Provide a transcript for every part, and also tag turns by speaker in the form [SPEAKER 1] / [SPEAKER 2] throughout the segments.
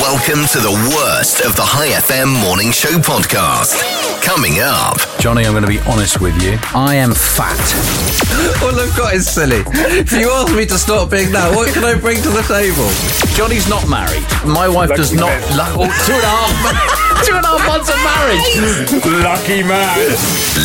[SPEAKER 1] Welcome to the worst of the Hi FM Morning Show podcast. Coming up.
[SPEAKER 2] Johnny, I'm going to be honest with you. I am fat.
[SPEAKER 3] All I've got is silly. If you ask me to stop being that, what can I bring to the table?
[SPEAKER 2] Johnny's not married. My wife does not. Lu- oh, two and a half. two and a half months of marriage.
[SPEAKER 4] Lucky man.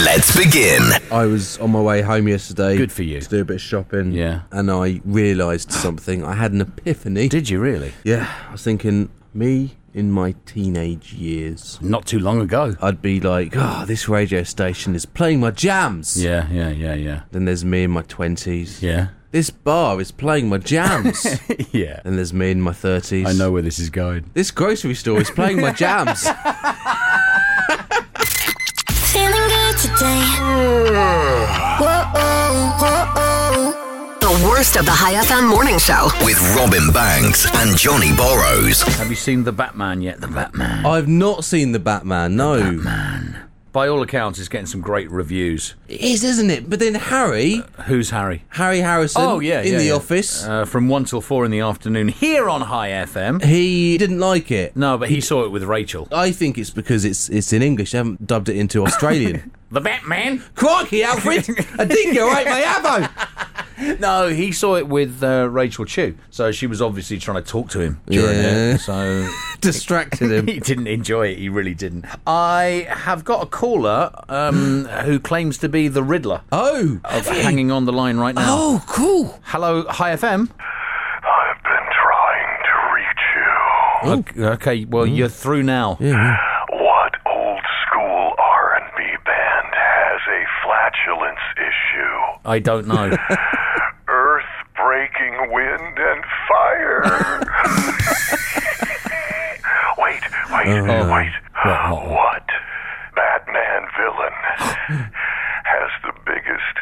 [SPEAKER 1] Let's begin.
[SPEAKER 3] I was on my way home yesterday.
[SPEAKER 2] Good for you.
[SPEAKER 3] To do a bit of shopping.
[SPEAKER 2] Yeah.
[SPEAKER 3] And I realised something. I had an epiphany.
[SPEAKER 2] Did you really?
[SPEAKER 3] yeah. I was thinking, me in my teenage years,
[SPEAKER 2] Not too long ago.
[SPEAKER 3] I'd be like, oh, this radio station is playing my jams.
[SPEAKER 2] Yeah, yeah, yeah, yeah,
[SPEAKER 3] Then there's me in my 20s.
[SPEAKER 2] yeah,
[SPEAKER 3] This bar is playing my jams.
[SPEAKER 2] yeah.
[SPEAKER 3] and there's me in my 30s.
[SPEAKER 2] I know where this is going.
[SPEAKER 3] This grocery store is playing my jams.
[SPEAKER 5] Feeling good today. Whoa, whoa,
[SPEAKER 6] The worst of the Hi FM morning show.
[SPEAKER 1] With Robin Banks and Johnny Burrows.
[SPEAKER 2] Have you seen the Batman yet? The Batman.
[SPEAKER 3] I've not seen the Batman, no.
[SPEAKER 2] Man. By all accounts, it's getting some great reviews.
[SPEAKER 3] It is, isn't it? But then Harry,
[SPEAKER 2] Who's Harry?
[SPEAKER 3] Harry Harrison,
[SPEAKER 2] Oh yeah,
[SPEAKER 3] in
[SPEAKER 2] yeah,
[SPEAKER 3] the
[SPEAKER 2] yeah.
[SPEAKER 3] office,
[SPEAKER 2] uh, from one till four in the afternoon here on Hi FM.
[SPEAKER 3] he didn't like it.
[SPEAKER 2] No, but he saw it with Rachel.
[SPEAKER 3] I think it's because it's it's in English. They haven't dubbed it into Australian.
[SPEAKER 2] The Batman.
[SPEAKER 3] Crikey, Alfred! A dingo ate my avo.
[SPEAKER 2] No, he saw it with uh, Rachel Chu. So she was obviously trying to talk to him during
[SPEAKER 3] Yeah.
[SPEAKER 2] it. So
[SPEAKER 3] Distracted him.
[SPEAKER 2] he didn't enjoy it. He really didn't. I have got a caller um, who claims to be the Riddler.
[SPEAKER 3] Oh,
[SPEAKER 2] Of hanging on the line right now.
[SPEAKER 3] oh, cool.
[SPEAKER 2] Hello, Hi FM.
[SPEAKER 4] I've been trying to reach you.
[SPEAKER 2] Okay, okay, well you're through now.
[SPEAKER 4] What old school R&B band has a flatulence issue?
[SPEAKER 2] I don't know.
[SPEAKER 4] Earth breaking wind and fire. wait, wait, uh, wait.
[SPEAKER 2] what, what?
[SPEAKER 4] What Batman villain has the biggest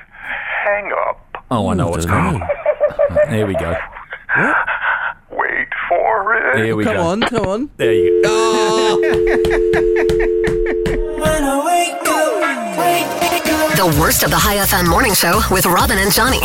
[SPEAKER 4] hang up?
[SPEAKER 2] Oh, I know what's going on. Here we go.
[SPEAKER 4] Wait for it.
[SPEAKER 2] Here we
[SPEAKER 3] Come
[SPEAKER 2] go.
[SPEAKER 3] on, come on.
[SPEAKER 2] There you go.
[SPEAKER 6] The worst of the Hi FM morning show with Robin and Johnny.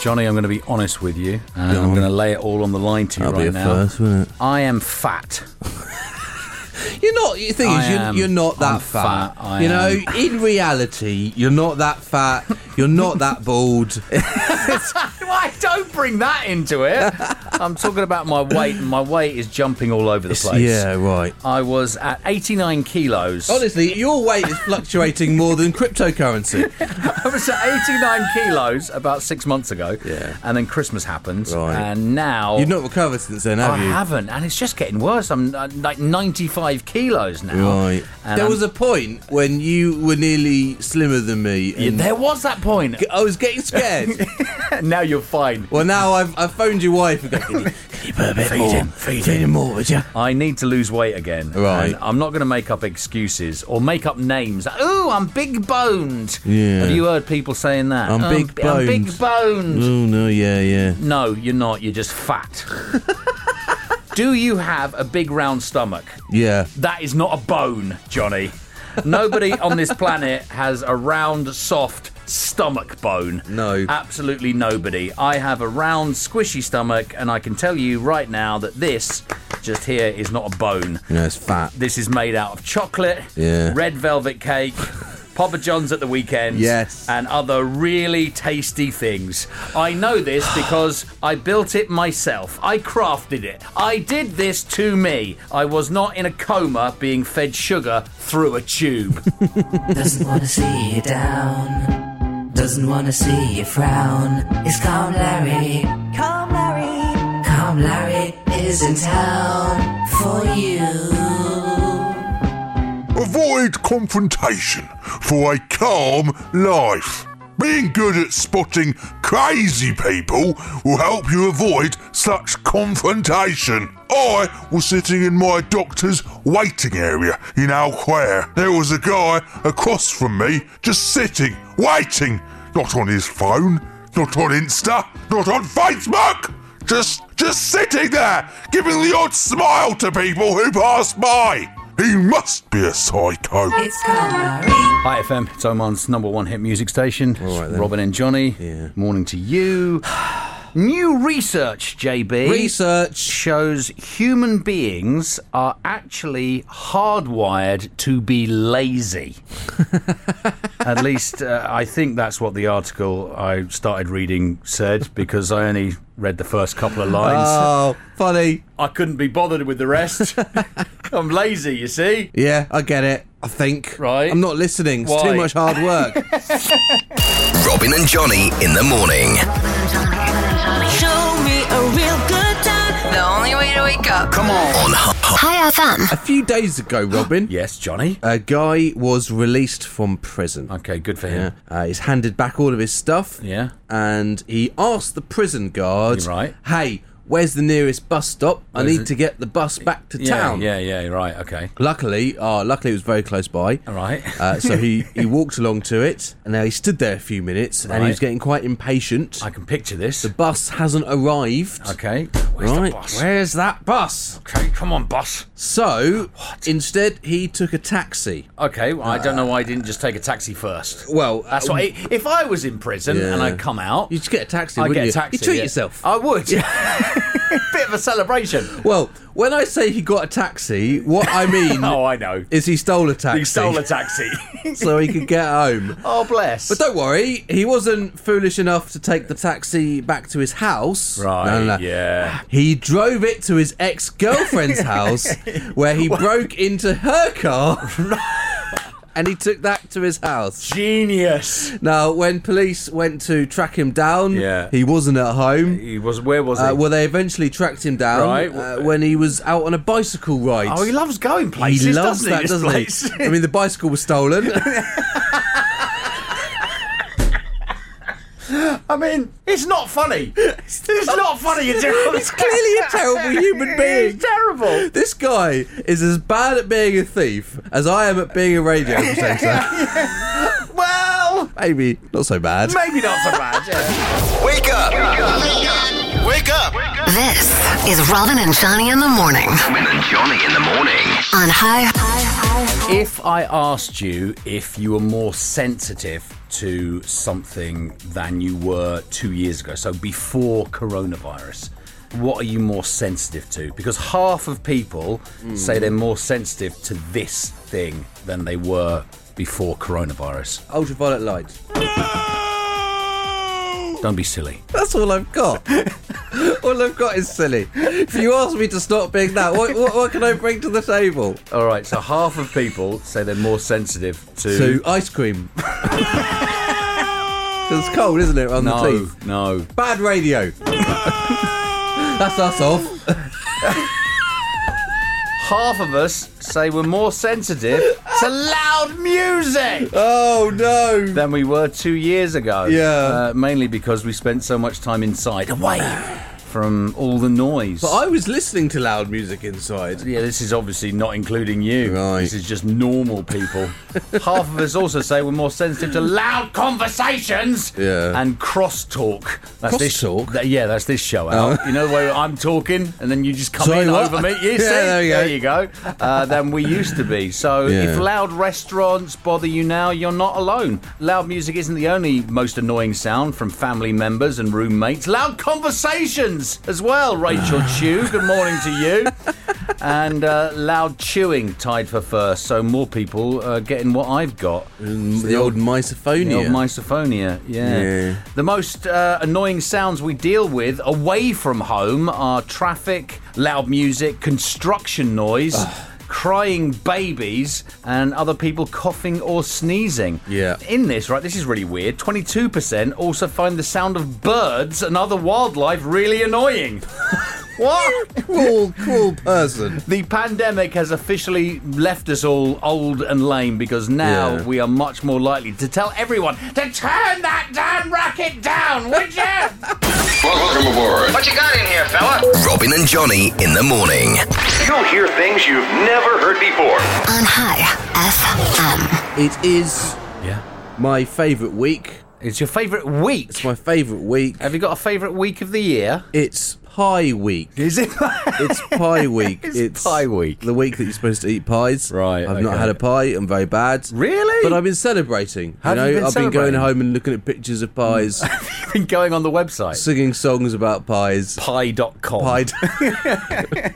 [SPEAKER 2] Johnny, I'm going to be honest with you, and I'm um, going to lay it all on the line to you
[SPEAKER 3] That'll
[SPEAKER 2] right
[SPEAKER 3] be a
[SPEAKER 2] now.
[SPEAKER 3] first, wouldn't it?
[SPEAKER 2] I am fat.
[SPEAKER 3] You're not. The thing
[SPEAKER 2] I
[SPEAKER 3] is, you're,
[SPEAKER 2] am-
[SPEAKER 3] you're not that
[SPEAKER 2] I'm
[SPEAKER 3] fat.
[SPEAKER 2] fat, I
[SPEAKER 3] you know, in reality, you're not that fat. You're not that bald.
[SPEAKER 2] Why don't bring that into it? I'm talking about my weight, and my weight is jumping all over the place.
[SPEAKER 3] yeah, right.
[SPEAKER 2] I was at 89 kilos.
[SPEAKER 3] Honestly, your weight is fluctuating more than cryptocurrency.
[SPEAKER 2] I was at 89 kilos about six months ago.
[SPEAKER 3] Yeah.
[SPEAKER 2] And then Christmas happened.
[SPEAKER 3] Right.
[SPEAKER 2] And now.
[SPEAKER 3] You've not recovered since then, have
[SPEAKER 2] I
[SPEAKER 3] you?
[SPEAKER 2] haven't, and it's just getting worse. I'm uh, like 95 kilos now.
[SPEAKER 3] Right.
[SPEAKER 2] And
[SPEAKER 3] there
[SPEAKER 2] I'm-
[SPEAKER 3] was a point when you were nearly slimmer than me.
[SPEAKER 2] Yeah, there was that point.
[SPEAKER 3] I was getting scared.
[SPEAKER 2] now you're fine.
[SPEAKER 3] well, now I've, I've phoned your wife and go, can you, can you put a bit
[SPEAKER 2] Feed
[SPEAKER 3] more?
[SPEAKER 2] him, feed
[SPEAKER 3] him more, would you?
[SPEAKER 2] I need to lose weight again.
[SPEAKER 3] Right.
[SPEAKER 2] And I'm not going to make up excuses or make up names. Oh, I'm big boned.
[SPEAKER 3] Yeah.
[SPEAKER 2] Have you heard people saying that?
[SPEAKER 3] I'm
[SPEAKER 2] Oh,
[SPEAKER 3] big
[SPEAKER 2] I'm big
[SPEAKER 3] boned.
[SPEAKER 2] boned.
[SPEAKER 3] Oh, no, yeah, yeah.
[SPEAKER 2] No, you're not. You're just fat. Do you have a big round stomach?
[SPEAKER 3] Yeah.
[SPEAKER 2] That is not a bone, Johnny. Nobody on this planet has a round, soft stomach bone.
[SPEAKER 3] No.
[SPEAKER 2] Absolutely nobody. I have a round, squishy stomach, and I can tell you right now that this just here is not a bone.
[SPEAKER 3] No, it's fat.
[SPEAKER 2] This is made out of chocolate,
[SPEAKER 3] Yeah.
[SPEAKER 2] red velvet cake, Papa John's at the weekend,
[SPEAKER 3] Yes.
[SPEAKER 2] and other really tasty things. I know this because I built it myself. I crafted it. I did this to me. I was not in a coma being fed sugar through a tube.
[SPEAKER 7] Doesn't wanna see you down. Doesn't wanna see you frown. It's Calm Larry. Calm Larry. Calm Larry is in town for you.
[SPEAKER 8] Avoid confrontation for a calm life. Being good at spotting crazy people will help you avoid such confrontation. I was sitting in my doctor's waiting area in Alquare. There was a guy across from me just sitting, waiting. Not on his phone, not on Insta, not on Facebook. Just, just sitting there, giving the odd smile to people who passed by. He must be a psycho.
[SPEAKER 7] It's Calm Larry.
[SPEAKER 2] Hi FM, it's Oman's number one hit music station.
[SPEAKER 3] All right then.
[SPEAKER 2] Robin and Johnny.
[SPEAKER 3] Yeah.
[SPEAKER 2] Morning to you. New research, JB.
[SPEAKER 3] Research.
[SPEAKER 2] shows human beings are actually hardwired to be lazy. At least uh, I think that's what the article I started reading said because I only read the first couple of lines.
[SPEAKER 3] Oh, funny.
[SPEAKER 2] I couldn't be bothered with the rest. I'm lazy, you see.
[SPEAKER 3] Yeah, I get it. I think.
[SPEAKER 2] Right.
[SPEAKER 3] I'm not listening. It's
[SPEAKER 2] Why?
[SPEAKER 3] too much hard work.
[SPEAKER 1] Robin and Johnny in the morning.
[SPEAKER 5] The only way to wake up.
[SPEAKER 2] Come on.
[SPEAKER 1] On Hi-
[SPEAKER 6] Hi FM.
[SPEAKER 3] a few days ago, Robin,
[SPEAKER 2] Yes, Johnny.
[SPEAKER 3] a guy was released from prison.
[SPEAKER 2] Okay, good for
[SPEAKER 3] Yeah.
[SPEAKER 2] him.
[SPEAKER 3] Uh, he's handed back all of his stuff.
[SPEAKER 2] Yeah.
[SPEAKER 3] And he asked the prison guard,
[SPEAKER 2] You're right.
[SPEAKER 3] Hey, where's the nearest bus stop? I need to get the bus back to
[SPEAKER 2] Yeah,
[SPEAKER 3] town.
[SPEAKER 2] yeah, yeah, right, okay.
[SPEAKER 3] Luckily, uh, luckily it was very close by.
[SPEAKER 2] All right.
[SPEAKER 3] Uh, so he, he walked along to it, and now he stood there a few minutes, and he was getting quite impatient.
[SPEAKER 2] I can picture this.
[SPEAKER 3] the bus hasn't arrived.
[SPEAKER 2] Okay. Where's
[SPEAKER 3] right,
[SPEAKER 2] the bus?
[SPEAKER 3] where's that bus?
[SPEAKER 2] Okay, come on, boss.
[SPEAKER 3] So instead, he took a taxi.
[SPEAKER 2] Okay, well, I don't know why I didn't just take a taxi first.
[SPEAKER 3] Well,
[SPEAKER 2] That's
[SPEAKER 3] uh,
[SPEAKER 2] what. If I was in prison
[SPEAKER 3] Yeah.
[SPEAKER 2] and I come out,
[SPEAKER 3] You just get a taxi,
[SPEAKER 2] I
[SPEAKER 3] wouldn't
[SPEAKER 2] get
[SPEAKER 3] you?
[SPEAKER 2] a taxi.
[SPEAKER 3] You treat
[SPEAKER 2] yeah.
[SPEAKER 3] yourself.
[SPEAKER 2] I would. Bit of a celebration.
[SPEAKER 3] Well, when I say he got a taxi, what I mean
[SPEAKER 2] Oh, I know.
[SPEAKER 3] is he stole a taxi.
[SPEAKER 2] He stole a taxi.
[SPEAKER 3] so he could get home.
[SPEAKER 2] oh, bless.
[SPEAKER 3] But don't worry, he wasn't foolish enough to take the taxi back to his house.
[SPEAKER 2] right.
[SPEAKER 3] No, no, no.
[SPEAKER 2] Yeah.
[SPEAKER 3] He drove it to his ex girlfriend's house where he broke into her car and he took that to his house.
[SPEAKER 2] Genius.
[SPEAKER 3] Now, when police went to track him down,
[SPEAKER 2] Yeah.
[SPEAKER 3] he wasn't at home.
[SPEAKER 2] He was. Where was he?
[SPEAKER 3] Uh, well, they eventually tracked him down
[SPEAKER 2] Right.
[SPEAKER 3] uh, when he was out on a bicycle ride.
[SPEAKER 2] oh, he loves going places.
[SPEAKER 3] He
[SPEAKER 2] loves
[SPEAKER 3] that, doesn't
[SPEAKER 2] place?
[SPEAKER 3] he? I mean, the bicycle was stolen.
[SPEAKER 2] I mean, it's not funny. It's not funny. You're.
[SPEAKER 3] He's clearly a terrible human being.
[SPEAKER 2] He's terrible.
[SPEAKER 3] This guy is as bad at being a thief as I am at being a radio presenter.
[SPEAKER 2] Well,
[SPEAKER 3] Maybe not so bad.
[SPEAKER 2] maybe not so bad. Yeah.
[SPEAKER 1] Wake up! Wake up!
[SPEAKER 6] This is Robin and Johnny in the morning
[SPEAKER 1] Robin and Johnny in the morning.
[SPEAKER 6] on high.
[SPEAKER 2] If I asked you if you were more sensitive to something than you were two years ago, so before coronavirus, what are you more sensitive to? Because half of people say they're more sensitive to this thing than they were before coronavirus.
[SPEAKER 3] Ultraviolet light.
[SPEAKER 2] Don't be silly.
[SPEAKER 3] That's all I've got. all I've got is silly. If you ask me to stop being that, what, what, what can I bring to the table?
[SPEAKER 2] All right, so half of people say they're more sensitive to.
[SPEAKER 3] To ice cream. 'Cause it's cold, isn't it, on the
[SPEAKER 2] no,
[SPEAKER 3] teeth?
[SPEAKER 2] no.
[SPEAKER 3] Bad radio. That's us off.
[SPEAKER 2] Half of us say we're more sensitive to loud music.
[SPEAKER 3] Oh no.
[SPEAKER 2] than we were two years ago.
[SPEAKER 3] Yeah.
[SPEAKER 2] Uh, mainly because we spent so much time inside, away from all the noise.
[SPEAKER 3] But I was listening to loud music inside.
[SPEAKER 2] yeah, this is obviously not including you.
[SPEAKER 3] Right.
[SPEAKER 2] This is just normal people. Half of us also say we're more sensitive to loud conversations
[SPEAKER 3] Yeah.
[SPEAKER 2] and crosstalk. That's this
[SPEAKER 3] Crosstalk?
[SPEAKER 2] th- yeah, that's this show out. You know the way I'm talking and then you just come
[SPEAKER 3] Sorry,
[SPEAKER 2] in
[SPEAKER 3] what?
[SPEAKER 2] over me. You
[SPEAKER 3] Yeah,
[SPEAKER 2] see?
[SPEAKER 3] there you go.
[SPEAKER 2] go. Uh, than we used to be. So
[SPEAKER 3] Yeah.
[SPEAKER 2] if loud restaurants bother you now, you're not alone. Loud music isn't the only most annoying sound from family members and roommates. Loud conversations as well, Rachel Chew. Good morning to you. And uh, loud chewing tied for first. So more people uh, getting what I've got.
[SPEAKER 3] The old misophonia.
[SPEAKER 2] The old misophonia, yeah.
[SPEAKER 3] Yeah.
[SPEAKER 2] The most uh, annoying sounds we deal with away from home are traffic, loud music, construction noise. Crying babies and other people coughing or sneezing.
[SPEAKER 3] Yeah.
[SPEAKER 2] In this, right, this is really weird. 22% also find the sound of birds and other wildlife really annoying. what?
[SPEAKER 3] cruel, cruel person.
[SPEAKER 2] The pandemic has officially left us all old and lame because now
[SPEAKER 3] Yeah.
[SPEAKER 2] we are much more likely to tell everyone to turn that damn racket down, would you?
[SPEAKER 4] Welcome aboard.
[SPEAKER 9] What you got in here, fella?
[SPEAKER 1] Robin and Johnny in the morning.
[SPEAKER 9] You'll hear things you've never heard before.
[SPEAKER 6] On Hi FM.
[SPEAKER 3] It is
[SPEAKER 2] yeah.
[SPEAKER 3] my favourite week.
[SPEAKER 2] It's your favourite week.
[SPEAKER 3] It's my favourite week.
[SPEAKER 2] Have you got a favourite week of the year?
[SPEAKER 3] It's Pie Week.
[SPEAKER 2] Is it?
[SPEAKER 3] It's Pie Week.
[SPEAKER 2] It's Pie Week.
[SPEAKER 3] The week that you're supposed to eat pies.
[SPEAKER 2] Right,
[SPEAKER 3] I've not
[SPEAKER 2] okay.
[SPEAKER 3] had a pie. I'm very bad.
[SPEAKER 2] Really?
[SPEAKER 3] But I've been celebrating.
[SPEAKER 2] Have
[SPEAKER 3] you know,
[SPEAKER 2] you been
[SPEAKER 3] I've been going home and looking at pictures of pies
[SPEAKER 2] been going on the website.
[SPEAKER 3] singing songs about pies.
[SPEAKER 2] Pie.com.
[SPEAKER 3] Pie.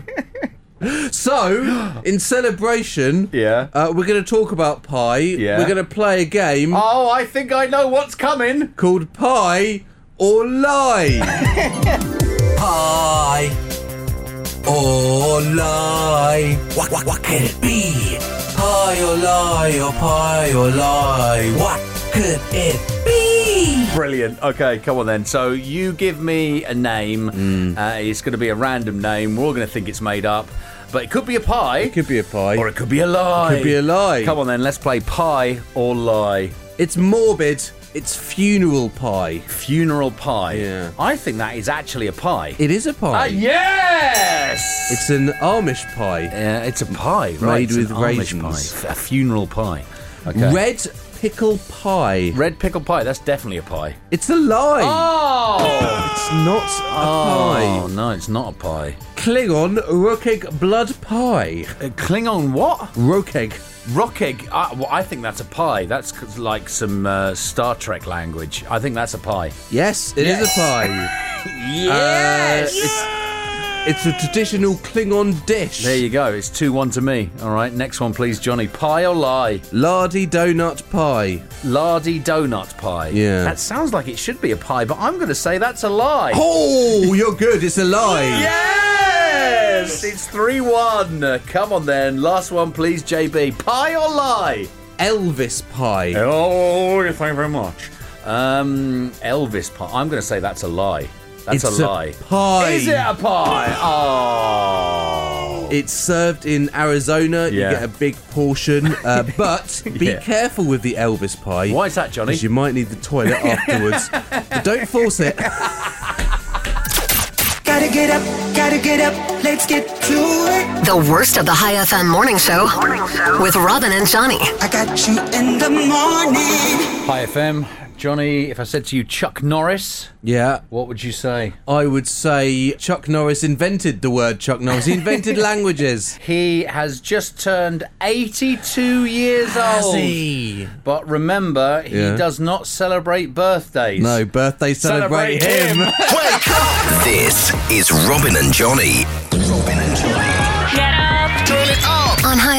[SPEAKER 3] so, in celebration,
[SPEAKER 2] Yeah.
[SPEAKER 3] uh, we're going to talk about pie.
[SPEAKER 2] Yeah.
[SPEAKER 3] We're going to play a game
[SPEAKER 2] Oh, I think I know what's coming.
[SPEAKER 3] called Pie or Lie.
[SPEAKER 7] Pie or lie? What, what, what could it be? Pie or lie or pie or lie? What could it be?
[SPEAKER 2] Brilliant. Okay, come on then. So you give me a name. Uh, it's going to be a random name. We're all going to think it's made up. But it could be a pie.
[SPEAKER 3] it could be a pie.
[SPEAKER 2] Or it could be a lie.
[SPEAKER 3] Could be a lie.
[SPEAKER 2] Come on then, let's play pie or lie.
[SPEAKER 3] It's morbid. It's funeral pie.
[SPEAKER 2] Funeral pie.
[SPEAKER 3] Yeah.
[SPEAKER 2] I think that is actually a pie.
[SPEAKER 3] It is a pie.
[SPEAKER 2] Ah, yes!
[SPEAKER 3] It's an Amish pie.
[SPEAKER 2] Yeah, it's a pie, right?
[SPEAKER 3] Made with raisins.
[SPEAKER 2] pie. A funeral pie. Okay.
[SPEAKER 3] Red pickle pie.
[SPEAKER 2] Red pickle pie. That's definitely a pie.
[SPEAKER 3] It's a lie.
[SPEAKER 2] Oh!
[SPEAKER 3] It's not a pie.
[SPEAKER 2] Oh
[SPEAKER 3] pie.
[SPEAKER 2] no, it's not a pie.
[SPEAKER 3] Klingon Rokeg blood pie.
[SPEAKER 2] Uh, Klingon what?
[SPEAKER 3] Rokeg.
[SPEAKER 2] Rockegg. Uh, well, I think that's a pie. That's c- like some uh, Star Trek language. I think that's a pie.
[SPEAKER 3] Yes, it is
[SPEAKER 2] Yes.
[SPEAKER 3] a pie.
[SPEAKER 2] Yes.
[SPEAKER 3] Uh, it's, it's a traditional Klingon dish.
[SPEAKER 2] there you go. It's two one to me. All right. Next one, please, Johnny. Pie or lie?
[SPEAKER 3] Lardy donut pie.
[SPEAKER 2] Lardy donut pie.
[SPEAKER 3] Yeah.
[SPEAKER 2] That sounds like it should be a pie, but I'm going to say that's a lie.
[SPEAKER 3] Oh, you're good. It's a lie.
[SPEAKER 2] Yes! It's 3 1. Come on then. Last one, please, JB. Pie or lie?
[SPEAKER 3] Elvis pie.
[SPEAKER 2] Oh, thank you very much. Um, Elvis pie. I'm going to say that's a lie. That's
[SPEAKER 3] It's
[SPEAKER 2] a
[SPEAKER 3] a
[SPEAKER 2] lie.
[SPEAKER 3] pie.
[SPEAKER 2] Is it a pie? Oh.
[SPEAKER 3] It's served in Arizona.
[SPEAKER 2] Yeah.
[SPEAKER 3] You get a big portion, uh, but be
[SPEAKER 2] Yeah.
[SPEAKER 3] careful with the Elvis pie.
[SPEAKER 2] Why is that, Johnny?
[SPEAKER 3] Because you might need the toilet afterwards. but don't force it.
[SPEAKER 10] Gotta get up, gotta get up, let's get to it.
[SPEAKER 6] The worst of the Hi FM morning show with Robin and Johnny.
[SPEAKER 10] I got you in the morning.
[SPEAKER 2] Hi, FM. Johnny, if I said to you Chuck Norris,
[SPEAKER 3] Yeah,
[SPEAKER 2] what would you say?
[SPEAKER 3] I would say Chuck Norris invented the word Chuck Norris. He invented languages.
[SPEAKER 2] He has just turned 82 years old.
[SPEAKER 3] he?
[SPEAKER 2] But remember, he
[SPEAKER 3] Yeah.
[SPEAKER 2] does not celebrate birthdays.
[SPEAKER 3] No, birthday celebrate,
[SPEAKER 2] Celebrate
[SPEAKER 3] him.
[SPEAKER 2] him.
[SPEAKER 1] Wake up! This is Robin and Johnny. Robin and Johnny.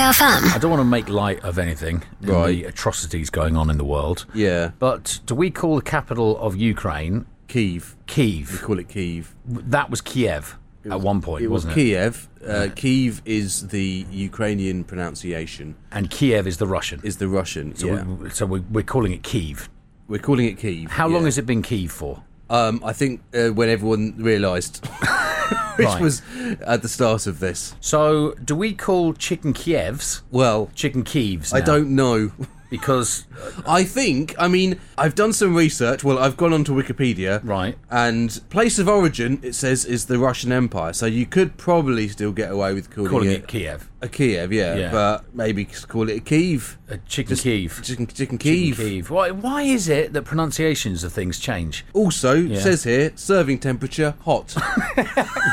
[SPEAKER 5] Up!
[SPEAKER 6] On Hi FM.
[SPEAKER 2] I don't want to make light of anything, in
[SPEAKER 3] Right.
[SPEAKER 2] the atrocities going on in the world.
[SPEAKER 3] Yeah,
[SPEAKER 2] But do we call the capital of Ukraine
[SPEAKER 3] Kiev.
[SPEAKER 2] Kiev.
[SPEAKER 3] We call it Kiev.
[SPEAKER 2] That was Kiev at one point,
[SPEAKER 3] It was
[SPEAKER 2] wasn't it?
[SPEAKER 3] Kiev. Uh, Kiev is the Ukrainian pronunciation.
[SPEAKER 2] And Kiev is the Russian.
[SPEAKER 3] Is the Russian?
[SPEAKER 2] so
[SPEAKER 3] yeah.
[SPEAKER 2] we, so we, we're calling it Kiev.
[SPEAKER 3] We're calling it Kiev.
[SPEAKER 2] How long has it been Kiev for?
[SPEAKER 3] Um, I think uh, when everyone realised, which
[SPEAKER 2] Right.
[SPEAKER 3] was at the start of this.
[SPEAKER 2] So do we call chicken Kievs
[SPEAKER 3] Well,
[SPEAKER 2] chicken Kievs?
[SPEAKER 3] I
[SPEAKER 2] now?
[SPEAKER 3] don't know.
[SPEAKER 2] Because
[SPEAKER 3] I think, I mean, I've done some research. Well, I've gone onto Wikipedia.
[SPEAKER 2] Right.
[SPEAKER 3] And place of origin, it says, is the Russian Empire. So you could probably still get away with calling,
[SPEAKER 2] calling
[SPEAKER 3] it,
[SPEAKER 2] it Kiev,
[SPEAKER 3] a Kiev, yeah,
[SPEAKER 2] Yeah.
[SPEAKER 3] But maybe call it a Kiev.
[SPEAKER 2] a chicken
[SPEAKER 3] Just
[SPEAKER 2] Kiev.
[SPEAKER 3] Chicken, chicken
[SPEAKER 2] Chicken
[SPEAKER 3] Kiev.
[SPEAKER 2] Kiev. Why, why is it that pronunciations of things change?
[SPEAKER 3] Also,
[SPEAKER 2] Yeah.
[SPEAKER 3] says here, serving temperature hot.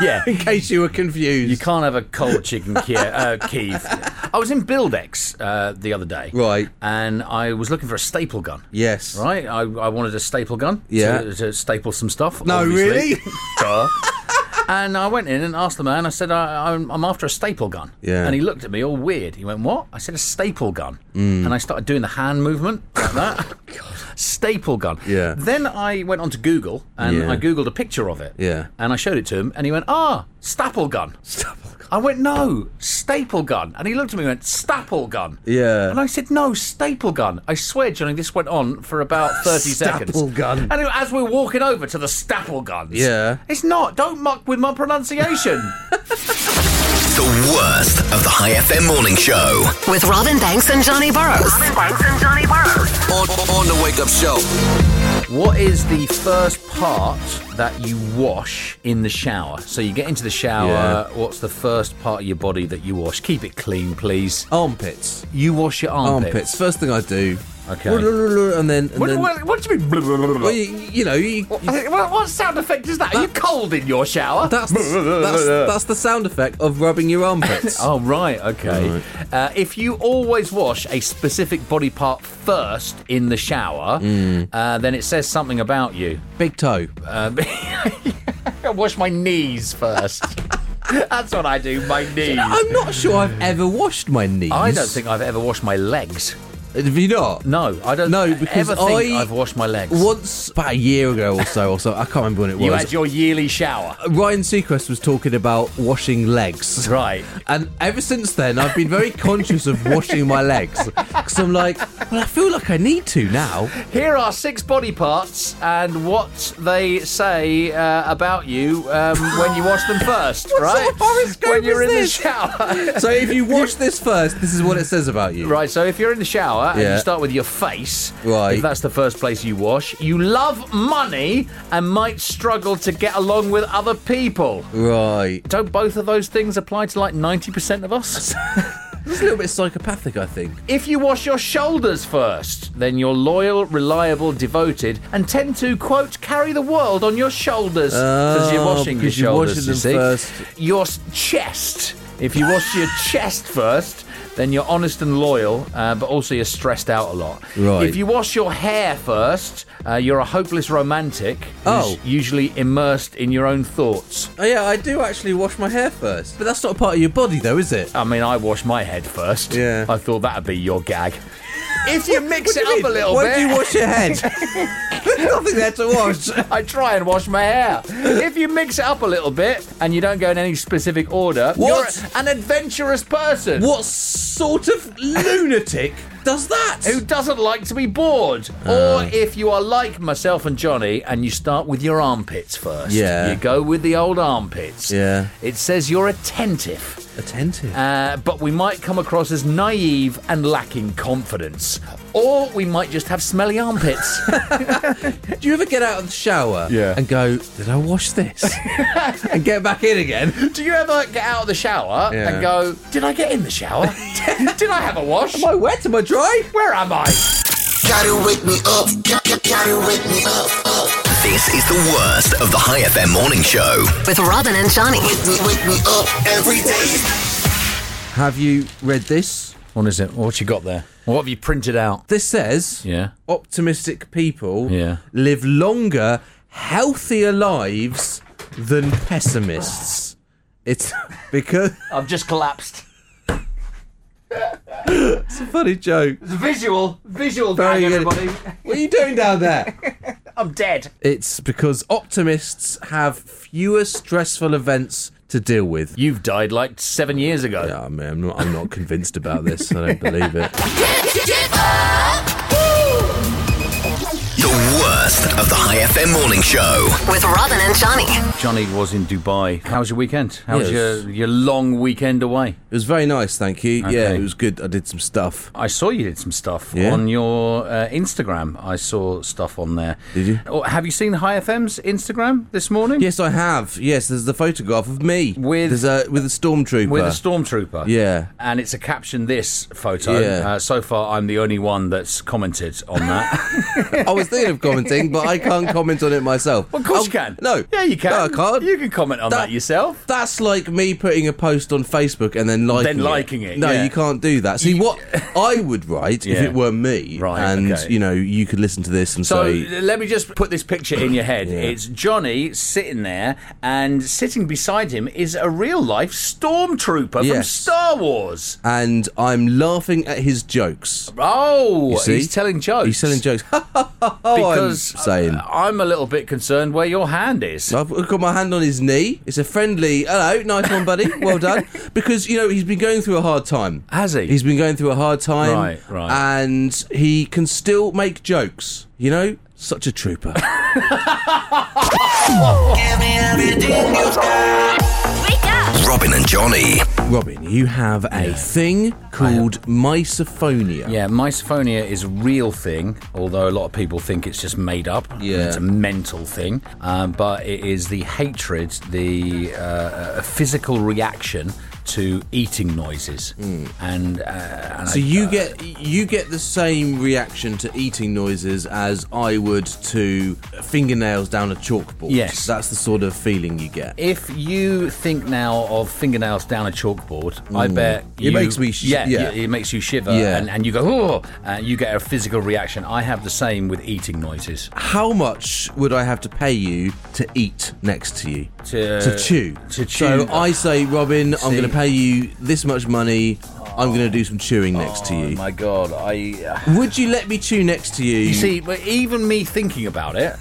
[SPEAKER 2] Yeah.
[SPEAKER 3] in case you were confused.
[SPEAKER 2] You can't have a cold chicken Kiev. Uh, Kiev. I was in Buildex uh, the other day.
[SPEAKER 3] Right.
[SPEAKER 2] And I was looking for a staple gun.
[SPEAKER 3] Yes.
[SPEAKER 2] Right? I, I wanted a staple gun.
[SPEAKER 3] Yeah.
[SPEAKER 2] To, to staple some stuff.
[SPEAKER 3] No,
[SPEAKER 2] obviously.
[SPEAKER 3] really?
[SPEAKER 2] Duh. And I went in and asked the man, I said, I, I'm, I'm after a staple gun.
[SPEAKER 3] Yeah.
[SPEAKER 2] And he looked at me all weird. He went, What? I said, A staple gun. And I started doing the hand movement like that. Staple gun.
[SPEAKER 3] Yeah.
[SPEAKER 2] Then I went on to Google and
[SPEAKER 3] Yeah.
[SPEAKER 2] I Googled a picture of it.
[SPEAKER 3] Yeah.
[SPEAKER 2] And I showed it to him and he went, Ah, staple gun. staple gun. I went, No, staple gun. And he looked at me and went, Staple gun.
[SPEAKER 3] Yeah.
[SPEAKER 2] And I said, No, staple gun. I swear, Johnny, this went on for about 30 seconds.
[SPEAKER 3] Staple gun.
[SPEAKER 2] And as we're walking over to the staple guns.
[SPEAKER 3] Yeah.
[SPEAKER 2] It's not. Don't muck with my pronunciation.
[SPEAKER 1] The worst of the Hi FM morning show.
[SPEAKER 6] With Robin Banks and Johnny Burrows.
[SPEAKER 5] Robin Banks and Johnny Burrows.
[SPEAKER 1] On, on the wake up show.
[SPEAKER 2] what is the first part that you wash in the shower? So you get into the shower.
[SPEAKER 3] Yeah.
[SPEAKER 2] What's the first part of your body that you wash? Keep it clean, please.
[SPEAKER 3] Armpits.
[SPEAKER 2] You wash your armpits.
[SPEAKER 3] Armpits. First thing I do.
[SPEAKER 2] Okay.
[SPEAKER 3] And then, and
[SPEAKER 2] What,
[SPEAKER 3] then
[SPEAKER 2] what, what do you mean?
[SPEAKER 3] well, you, you know, you,
[SPEAKER 2] What, what sound effect is that? Are you cold in your shower?
[SPEAKER 3] that's, the, that's that's the sound effect of rubbing your armpits.
[SPEAKER 2] Oh, right, okay. Uh, if you always wash a specific body part first in the shower,
[SPEAKER 3] Mm.
[SPEAKER 2] uh, then it says something about you.
[SPEAKER 3] Big toe.
[SPEAKER 2] Uh, I wash my knees first. That's what I do, my knees.
[SPEAKER 3] I'm not sure I've ever washed my knees.
[SPEAKER 2] I don't think I've ever washed my legs.
[SPEAKER 3] Have you not?
[SPEAKER 2] No, I don't
[SPEAKER 3] No, because
[SPEAKER 2] ever think
[SPEAKER 3] I-
[SPEAKER 2] I've washed my legs.
[SPEAKER 3] Once, about a year ago or so, or so, I can't remember when it was.
[SPEAKER 2] You had your yearly shower.
[SPEAKER 3] Ryan Seacrest was talking about washing legs.
[SPEAKER 2] Right.
[SPEAKER 3] And ever since then, I've been very conscious of washing my legs. Because I'm like, well, I feel like I need to now.
[SPEAKER 2] Here are six body parts and what they say uh, about you um, when you wash them first,
[SPEAKER 3] What
[SPEAKER 2] right? when you're in
[SPEAKER 3] this?
[SPEAKER 2] the shower.
[SPEAKER 3] So if you wash this first, this is what it says about you.
[SPEAKER 2] Right, so if you're in the shower and
[SPEAKER 3] Yeah.
[SPEAKER 2] you start with your face,
[SPEAKER 3] Right.
[SPEAKER 2] if that's the first place you wash, you love money and might struggle to get along with other people.
[SPEAKER 3] Right.
[SPEAKER 2] Don't both of those things apply to like 90% of us?
[SPEAKER 3] It's a little bit psychopathic, I think.
[SPEAKER 2] If you wash your shoulders first, then you're loyal, reliable, devoted, and tend to, quote, carry the world on your shoulders. Because you're
[SPEAKER 3] Oh,
[SPEAKER 2] washing your
[SPEAKER 3] you're
[SPEAKER 2] shoulders,
[SPEAKER 3] washing
[SPEAKER 2] you see.
[SPEAKER 3] first.
[SPEAKER 2] Your chest. If you wash your chest first, then you're honest and loyal, uh, but also you're stressed out a lot.
[SPEAKER 3] Right.
[SPEAKER 2] If you wash your hair first, uh, you're a hopeless romantic
[SPEAKER 3] Oh.
[SPEAKER 2] usually immersed in your own thoughts.
[SPEAKER 3] Oh, yeah, I do actually wash my hair first. But that's not a part of your body, though, is it?
[SPEAKER 2] I mean, I wash my head first.
[SPEAKER 3] Yeah.
[SPEAKER 2] I thought that'd be your gag. If you mix it up a little
[SPEAKER 3] Why
[SPEAKER 2] bit.
[SPEAKER 3] do you wash your head? There's nothing there to wash.
[SPEAKER 2] I try and wash my hair. If you mix it up a little bit and you don't go in any specific order,
[SPEAKER 3] What?
[SPEAKER 2] you're an adventurous person.
[SPEAKER 3] What sort of lunatic does that?
[SPEAKER 2] Who doesn't like to be bored? or oh. if you are like myself and Johnny and you start with your armpits first.
[SPEAKER 3] Yeah.
[SPEAKER 2] You go with the old armpits.
[SPEAKER 3] Yeah.
[SPEAKER 2] It says you're attentive.
[SPEAKER 3] Attentive.
[SPEAKER 2] Uh, but we might come across as naive and lacking confidence. Or we might just have smelly armpits.
[SPEAKER 3] Do you ever get out of the shower
[SPEAKER 2] Yeah.
[SPEAKER 3] and go, did I wash this? and get back in again?
[SPEAKER 2] Do you ever get out of the shower
[SPEAKER 3] Yeah.
[SPEAKER 2] and go, Did I get in the shower? Did I have a wash?
[SPEAKER 3] Am I wet? Am I dry?
[SPEAKER 2] Where am I?
[SPEAKER 1] Gotta wake me up. Gotta wake me up. This is the worst of the Hi FM morning show.
[SPEAKER 6] With Robin and Johnny.
[SPEAKER 1] Wake me, wake me up every day.
[SPEAKER 3] Have you read this?
[SPEAKER 2] What is it? What you got there? What have you printed out?
[SPEAKER 3] This says
[SPEAKER 2] Yeah.
[SPEAKER 3] optimistic people
[SPEAKER 2] Yeah.
[SPEAKER 3] live longer, healthier lives than pessimists. It's because
[SPEAKER 2] I've just collapsed.
[SPEAKER 3] it's a funny joke.
[SPEAKER 2] It's a visual, visual
[SPEAKER 3] Very
[SPEAKER 2] gag,
[SPEAKER 3] good.
[SPEAKER 2] everybody.
[SPEAKER 3] What are you doing down there?
[SPEAKER 2] I'm dead.
[SPEAKER 3] It's because optimists have fewer stressful events to deal with.
[SPEAKER 2] You've died like seven years ago.
[SPEAKER 3] Yeah, man, I'm not, I'm not convinced about this. I don't believe it.
[SPEAKER 1] The worst of the Hi FM morning show.
[SPEAKER 6] With Robin and Johnny.
[SPEAKER 2] Johnny was in Dubai. How was your weekend? How was
[SPEAKER 3] Yes.
[SPEAKER 2] your, your long weekend away?
[SPEAKER 3] It was very nice, thank you. Yeah,
[SPEAKER 2] Okay.
[SPEAKER 3] it was good. I did some stuff.
[SPEAKER 2] I saw you did some stuff
[SPEAKER 3] Yeah?
[SPEAKER 2] on your uh, Instagram. I saw stuff on there.
[SPEAKER 3] Did you?
[SPEAKER 2] Oh, have you seen High FM's Instagram this morning?
[SPEAKER 3] Yes, I have. Yes, there's the photograph of me
[SPEAKER 2] With-
[SPEAKER 3] there's a with a stormtrooper.
[SPEAKER 2] With a stormtrooper.
[SPEAKER 3] Yeah.
[SPEAKER 2] And it's a caption this photo.
[SPEAKER 3] Yeah.
[SPEAKER 2] Uh, so far, I'm the only one that's commented on that.
[SPEAKER 3] I was thinking of commenting, but I can't comment on it myself.
[SPEAKER 2] well, of course
[SPEAKER 3] Oh,
[SPEAKER 2] you can.
[SPEAKER 3] No.
[SPEAKER 2] Yeah, you can.
[SPEAKER 3] No, I can't.
[SPEAKER 2] You can comment on that,
[SPEAKER 3] That-
[SPEAKER 2] yourself.
[SPEAKER 3] That's like me putting a post on Facebook and then liking
[SPEAKER 2] Then liking it,
[SPEAKER 3] No,
[SPEAKER 2] yeah.
[SPEAKER 3] you can't do that. See, what I would write if it were me,
[SPEAKER 2] Right,
[SPEAKER 3] and
[SPEAKER 2] okay.
[SPEAKER 3] you know, you could listen to this and
[SPEAKER 2] So
[SPEAKER 3] say,
[SPEAKER 2] let me just put this picture in your head.
[SPEAKER 3] Yeah.
[SPEAKER 2] It's Johnny sitting there, and sitting beside him is a real life stormtrooper from Star Wars.
[SPEAKER 3] and I'm laughing at his jokes.
[SPEAKER 2] Oh, he's telling jokes.
[SPEAKER 3] He's telling jokes.
[SPEAKER 2] Oh, because
[SPEAKER 3] I'm saying.
[SPEAKER 2] Uh, I'm a little bit concerned where your hand is.
[SPEAKER 3] I've got my hand on his knee. It's a friendly, hello, nice one, buddy. Well done. Because, you know, he's been going through a hard time.
[SPEAKER 2] Has he?
[SPEAKER 3] He's been going through a hard time.
[SPEAKER 2] Right, right.
[SPEAKER 3] And he can still make jokes. You know? Such a trooper.
[SPEAKER 6] Wake up.
[SPEAKER 1] Robin and Johnny.
[SPEAKER 3] Robin, you have a thing called misophonia.
[SPEAKER 2] Yeah, misophonia is a real thing, although a lot of people think it's just made up.
[SPEAKER 3] Yeah.
[SPEAKER 2] It's a mental thing. Um, but it is the hatred, the uh, uh, physical reaction to eating noises, and, uh, and
[SPEAKER 3] Hmm. So
[SPEAKER 2] I-
[SPEAKER 3] you get you get the same reaction to eating noises as I would to fingernails down a chalkboard.
[SPEAKER 2] Yes.
[SPEAKER 3] that's the sort of feeling you get.
[SPEAKER 2] If you think now of fingernails down a chalkboard, I
[SPEAKER 3] Mm.
[SPEAKER 2] bet
[SPEAKER 3] It
[SPEAKER 2] you,
[SPEAKER 3] makes me sh-
[SPEAKER 2] yeah,
[SPEAKER 3] yeah.
[SPEAKER 2] y- it makes you shiver,
[SPEAKER 3] Yeah.
[SPEAKER 2] and, and you go oh, and you get a physical reaction. I have the same with eating noises.
[SPEAKER 3] How much would I have to pay you to eat next to you?
[SPEAKER 2] To-
[SPEAKER 3] to chew.
[SPEAKER 2] to
[SPEAKER 3] So
[SPEAKER 2] chew.
[SPEAKER 3] I say, Robin, I'm going to pay you this much money. I'm going to do some chewing next to you.
[SPEAKER 2] Oh my god, I.
[SPEAKER 3] Uh, Would you let me chew next to you?
[SPEAKER 2] You see, but even me thinking about it,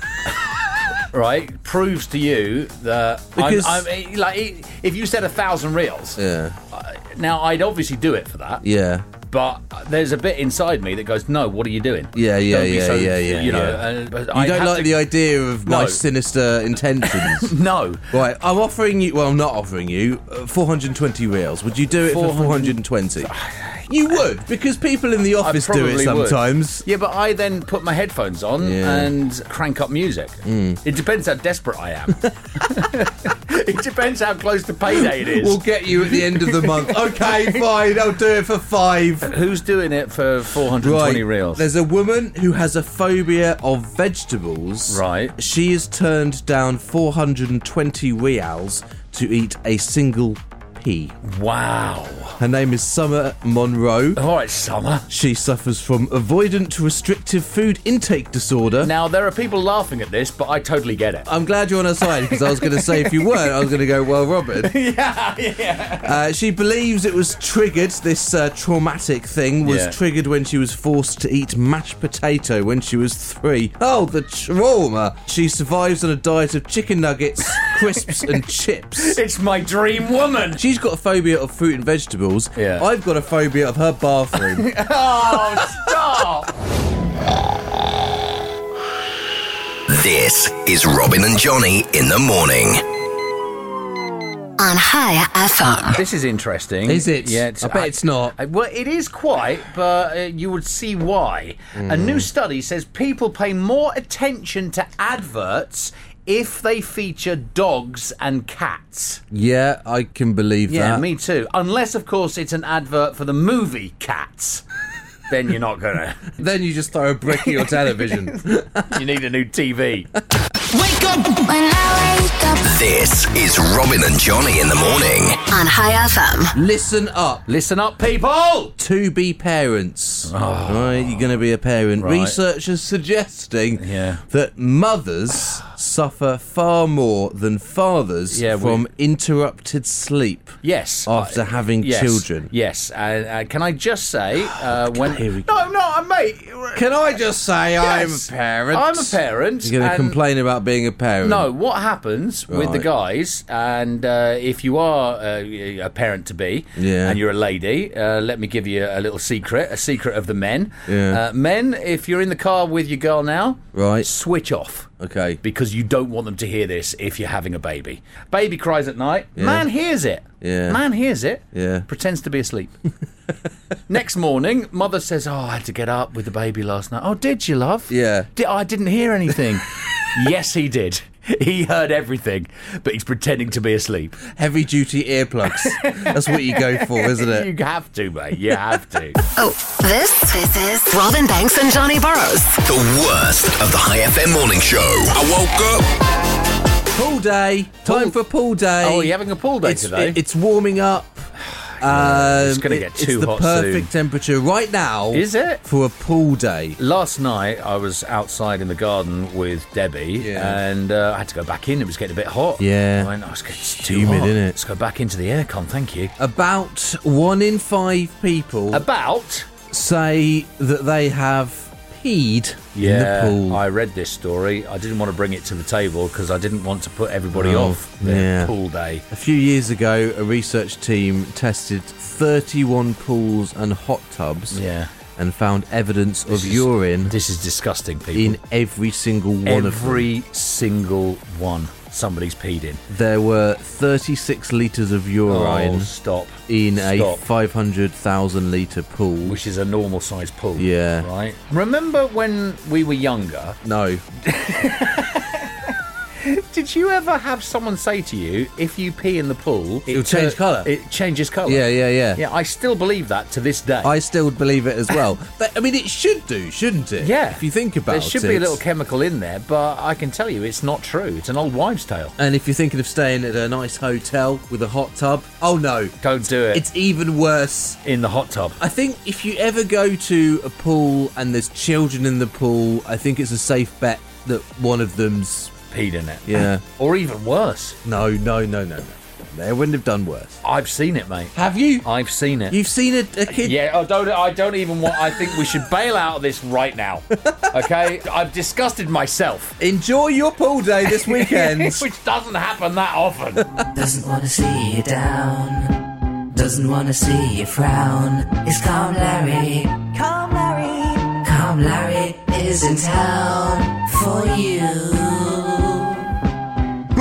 [SPEAKER 2] right, proves to you that
[SPEAKER 3] Because-
[SPEAKER 2] I'm, I'm eh, like if you said a thousand rials,
[SPEAKER 3] Yeah.
[SPEAKER 2] Uh, now I'd obviously do it for that.
[SPEAKER 3] Yeah.
[SPEAKER 2] But there's a bit inside me that goes, "No, what are you doing?"
[SPEAKER 3] Yeah, yeah,
[SPEAKER 2] Don't be
[SPEAKER 3] yeah,
[SPEAKER 2] so-
[SPEAKER 3] yeah, yeah.
[SPEAKER 2] You know,
[SPEAKER 3] yeah.
[SPEAKER 2] uh, but
[SPEAKER 3] you don't
[SPEAKER 2] have
[SPEAKER 3] like
[SPEAKER 2] to-
[SPEAKER 3] the idea of my
[SPEAKER 2] No.
[SPEAKER 3] sinister intentions.
[SPEAKER 2] No,
[SPEAKER 3] right, I'm offering you. Well, I'm not offering you uh, 420 rials. Would you do it for 420? You would, because people in the
[SPEAKER 2] I
[SPEAKER 3] office do it
[SPEAKER 2] probably would.
[SPEAKER 3] sometimes.
[SPEAKER 2] Yeah, but I then put my headphones on
[SPEAKER 3] Yeah. Mm.
[SPEAKER 2] and crank up music. It depends how desperate I am. it depends how close to payday it is.
[SPEAKER 3] We'll get you at the end of the month. Okay, fine. I'll do it for five.
[SPEAKER 2] Who's doing it for 420 rials?
[SPEAKER 3] There's a woman who has a phobia of vegetables.
[SPEAKER 2] Right.
[SPEAKER 3] She has turned down 420 rials to eat a single
[SPEAKER 2] Wow.
[SPEAKER 3] Her name is Summer Monroe.
[SPEAKER 2] All right, Summer.
[SPEAKER 3] She suffers from avoidant restrictive food intake disorder.
[SPEAKER 2] Now, there are people laughing at this, but I totally get it.
[SPEAKER 3] I'm glad you're on her side because I was going to say if you weren't, I was going to go, well, Robin.
[SPEAKER 2] yeah, yeah.
[SPEAKER 3] Uh, she believes it was triggered, this uh, traumatic thing was
[SPEAKER 2] Yeah.
[SPEAKER 3] triggered when she was forced to eat mashed potato when she was three. Oh, the trauma! She survives on a diet of chicken nuggets, crisps, and chips.
[SPEAKER 2] It's my dream woman.
[SPEAKER 3] She's got a phobia of fruit and vegetables.
[SPEAKER 2] Yeah.
[SPEAKER 3] I've got a phobia of her bathroom.
[SPEAKER 2] oh, stop.
[SPEAKER 1] This is Robin and Johnny in the morning.
[SPEAKER 6] On Hi FM.
[SPEAKER 2] This is interesting.
[SPEAKER 3] Is it?
[SPEAKER 2] Yeah,
[SPEAKER 3] I bet it's not.
[SPEAKER 2] I- well, it is quite, but uh, you would see why. A
[SPEAKER 3] Mm.
[SPEAKER 2] new study says people pay more attention to adverts if they feature dogs and cats.
[SPEAKER 3] yeah, I can believe
[SPEAKER 2] Yeah,
[SPEAKER 3] that.
[SPEAKER 2] me too. Unless, of course, it's an advert for the movie Cats. then you're not gonna.
[SPEAKER 3] Then you just throw a brick at your television.
[SPEAKER 2] You need a new TV.
[SPEAKER 5] Wake up when I wake up.
[SPEAKER 1] This is Robin and Johnny in the morning.
[SPEAKER 6] On Hi FM.
[SPEAKER 3] Listen up.
[SPEAKER 2] Listen up, people.
[SPEAKER 3] to be parents. Oh. Right, you're going to be a parent.
[SPEAKER 2] Oh. Right.
[SPEAKER 3] Research is suggesting
[SPEAKER 2] Yeah.
[SPEAKER 3] that mothers suffer far more than fathers
[SPEAKER 2] Yeah, we-
[SPEAKER 3] from interrupted sleep.
[SPEAKER 2] Yes.
[SPEAKER 3] After
[SPEAKER 2] uh,
[SPEAKER 3] having
[SPEAKER 2] yes,
[SPEAKER 3] children.
[SPEAKER 2] Yes. Uh, uh, can I just say uh, when?
[SPEAKER 3] here we go.
[SPEAKER 2] No, no, mate.
[SPEAKER 3] Can I just say
[SPEAKER 2] Yes.
[SPEAKER 3] I'm a parent?
[SPEAKER 2] I'm a parent.
[SPEAKER 3] You're going to
[SPEAKER 2] and-
[SPEAKER 3] complain about being a parent?
[SPEAKER 2] No, what happens with the guys, and uh, if you are uh, a parent to be,
[SPEAKER 3] Yeah.
[SPEAKER 2] and you're a lady, uh, let me give you a little secret, a secret of the men.
[SPEAKER 3] Yeah.
[SPEAKER 2] Uh, men, if you're in the car with your girl now,
[SPEAKER 3] Right.
[SPEAKER 2] switch off.
[SPEAKER 3] Okay.
[SPEAKER 2] Because you don't want them to hear this if you're having a baby. Baby cries at night. Man hears it.
[SPEAKER 3] Yeah.
[SPEAKER 2] Man hears it.
[SPEAKER 3] Yeah.
[SPEAKER 2] Pretends to be asleep. Next morning, mother says, "Oh, I had to get up with the baby last night." Oh, did you, love?
[SPEAKER 3] Yeah.
[SPEAKER 2] I didn't hear anything. yes, he did. He heard everything, but he's pretending to be asleep.
[SPEAKER 3] Heavy duty earplugs. That's what you go for, isn't it?
[SPEAKER 2] You have to, mate. You have to.
[SPEAKER 6] Oh, this this is Robin Banks and Johnny Burrows.
[SPEAKER 1] The worst of the Hi FM morning show. I woke up.
[SPEAKER 3] Pool day. Time for pool day.
[SPEAKER 2] Oh, you're having a pool day
[SPEAKER 3] it's,
[SPEAKER 2] today?
[SPEAKER 3] it- it's warming up. Um,
[SPEAKER 2] it's gonna get too
[SPEAKER 3] It's the
[SPEAKER 2] hot
[SPEAKER 3] perfect
[SPEAKER 2] soon.
[SPEAKER 3] temperature right now.
[SPEAKER 2] Is it?
[SPEAKER 3] for a pool day?
[SPEAKER 2] Last night, I was outside in the garden with Debbie,
[SPEAKER 3] Yeah.
[SPEAKER 2] and uh, I had to go back in. It was getting a bit hot.
[SPEAKER 3] Yeah.
[SPEAKER 2] I went, oh, it's it's too
[SPEAKER 3] Humid,
[SPEAKER 2] hot.
[SPEAKER 3] innit?
[SPEAKER 2] Let's go back into the aircon. Thank you.
[SPEAKER 3] About one in five people
[SPEAKER 2] About
[SPEAKER 3] say that they have peed
[SPEAKER 2] yeah,
[SPEAKER 3] in the pool.
[SPEAKER 2] I read this story. I didn't want to bring it to the table because I didn't want to put everybody
[SPEAKER 3] Oh,
[SPEAKER 2] off their
[SPEAKER 3] yeah.
[SPEAKER 2] pool day.
[SPEAKER 3] A few years ago, a research team tested 31 pools and hot tubs
[SPEAKER 2] Yeah.
[SPEAKER 3] and found evidence
[SPEAKER 2] This
[SPEAKER 3] of
[SPEAKER 2] is-
[SPEAKER 3] urine
[SPEAKER 2] This is disgusting, people.
[SPEAKER 3] in every single one of them.
[SPEAKER 2] Every single one somebody's peed in.
[SPEAKER 3] There were 36 litres of urine
[SPEAKER 2] Oh, stop.
[SPEAKER 3] in a
[SPEAKER 2] Stop.
[SPEAKER 3] 500,000 litre pool.
[SPEAKER 2] Which is a normal sized pool.
[SPEAKER 3] Yeah.
[SPEAKER 2] Right? Remember when we were younger?
[SPEAKER 3] No.
[SPEAKER 2] Did you ever have someone say to you, if you pee in the pool,
[SPEAKER 3] It'll uh, change colour?
[SPEAKER 2] It changes colour.
[SPEAKER 3] Yeah, yeah, yeah.
[SPEAKER 2] Yeah, I still believe that to this day.
[SPEAKER 3] I still believe it as well. But I mean, it should do, shouldn't it?
[SPEAKER 2] yeah.
[SPEAKER 3] If you think about it,
[SPEAKER 2] there
[SPEAKER 3] it.
[SPEAKER 2] should be a little chemical in there, but I can tell you it's not true. It's an old wives' tale.
[SPEAKER 3] And if you're thinking of staying at a nice hotel with a hot tub, oh no,
[SPEAKER 2] Don't do it.
[SPEAKER 3] it's even worse.
[SPEAKER 2] in the hot tub.
[SPEAKER 3] I think if you ever go to a pool and there's children in the pool, I think it's a safe bet that one of them's.
[SPEAKER 2] Peed in it.
[SPEAKER 3] Yeah.
[SPEAKER 2] Or even worse.
[SPEAKER 3] No, no, no, no, no. They wouldn't have done worse.
[SPEAKER 2] I've seen it, mate.
[SPEAKER 3] Have you?
[SPEAKER 2] I've seen it.
[SPEAKER 3] You've seen a, a kid?
[SPEAKER 2] Yeah, I don't. I don't even want. I think we should bail out of this right now. Okay, I've disgusted myself,
[SPEAKER 3] Enjoy your pool day this weekend.
[SPEAKER 2] which doesn't happen that often.
[SPEAKER 7] Doesn't wanna see you down. Doesn't wanna see you frown. It's Calm Larry. Calm Larry. Calm Larry is in town for you.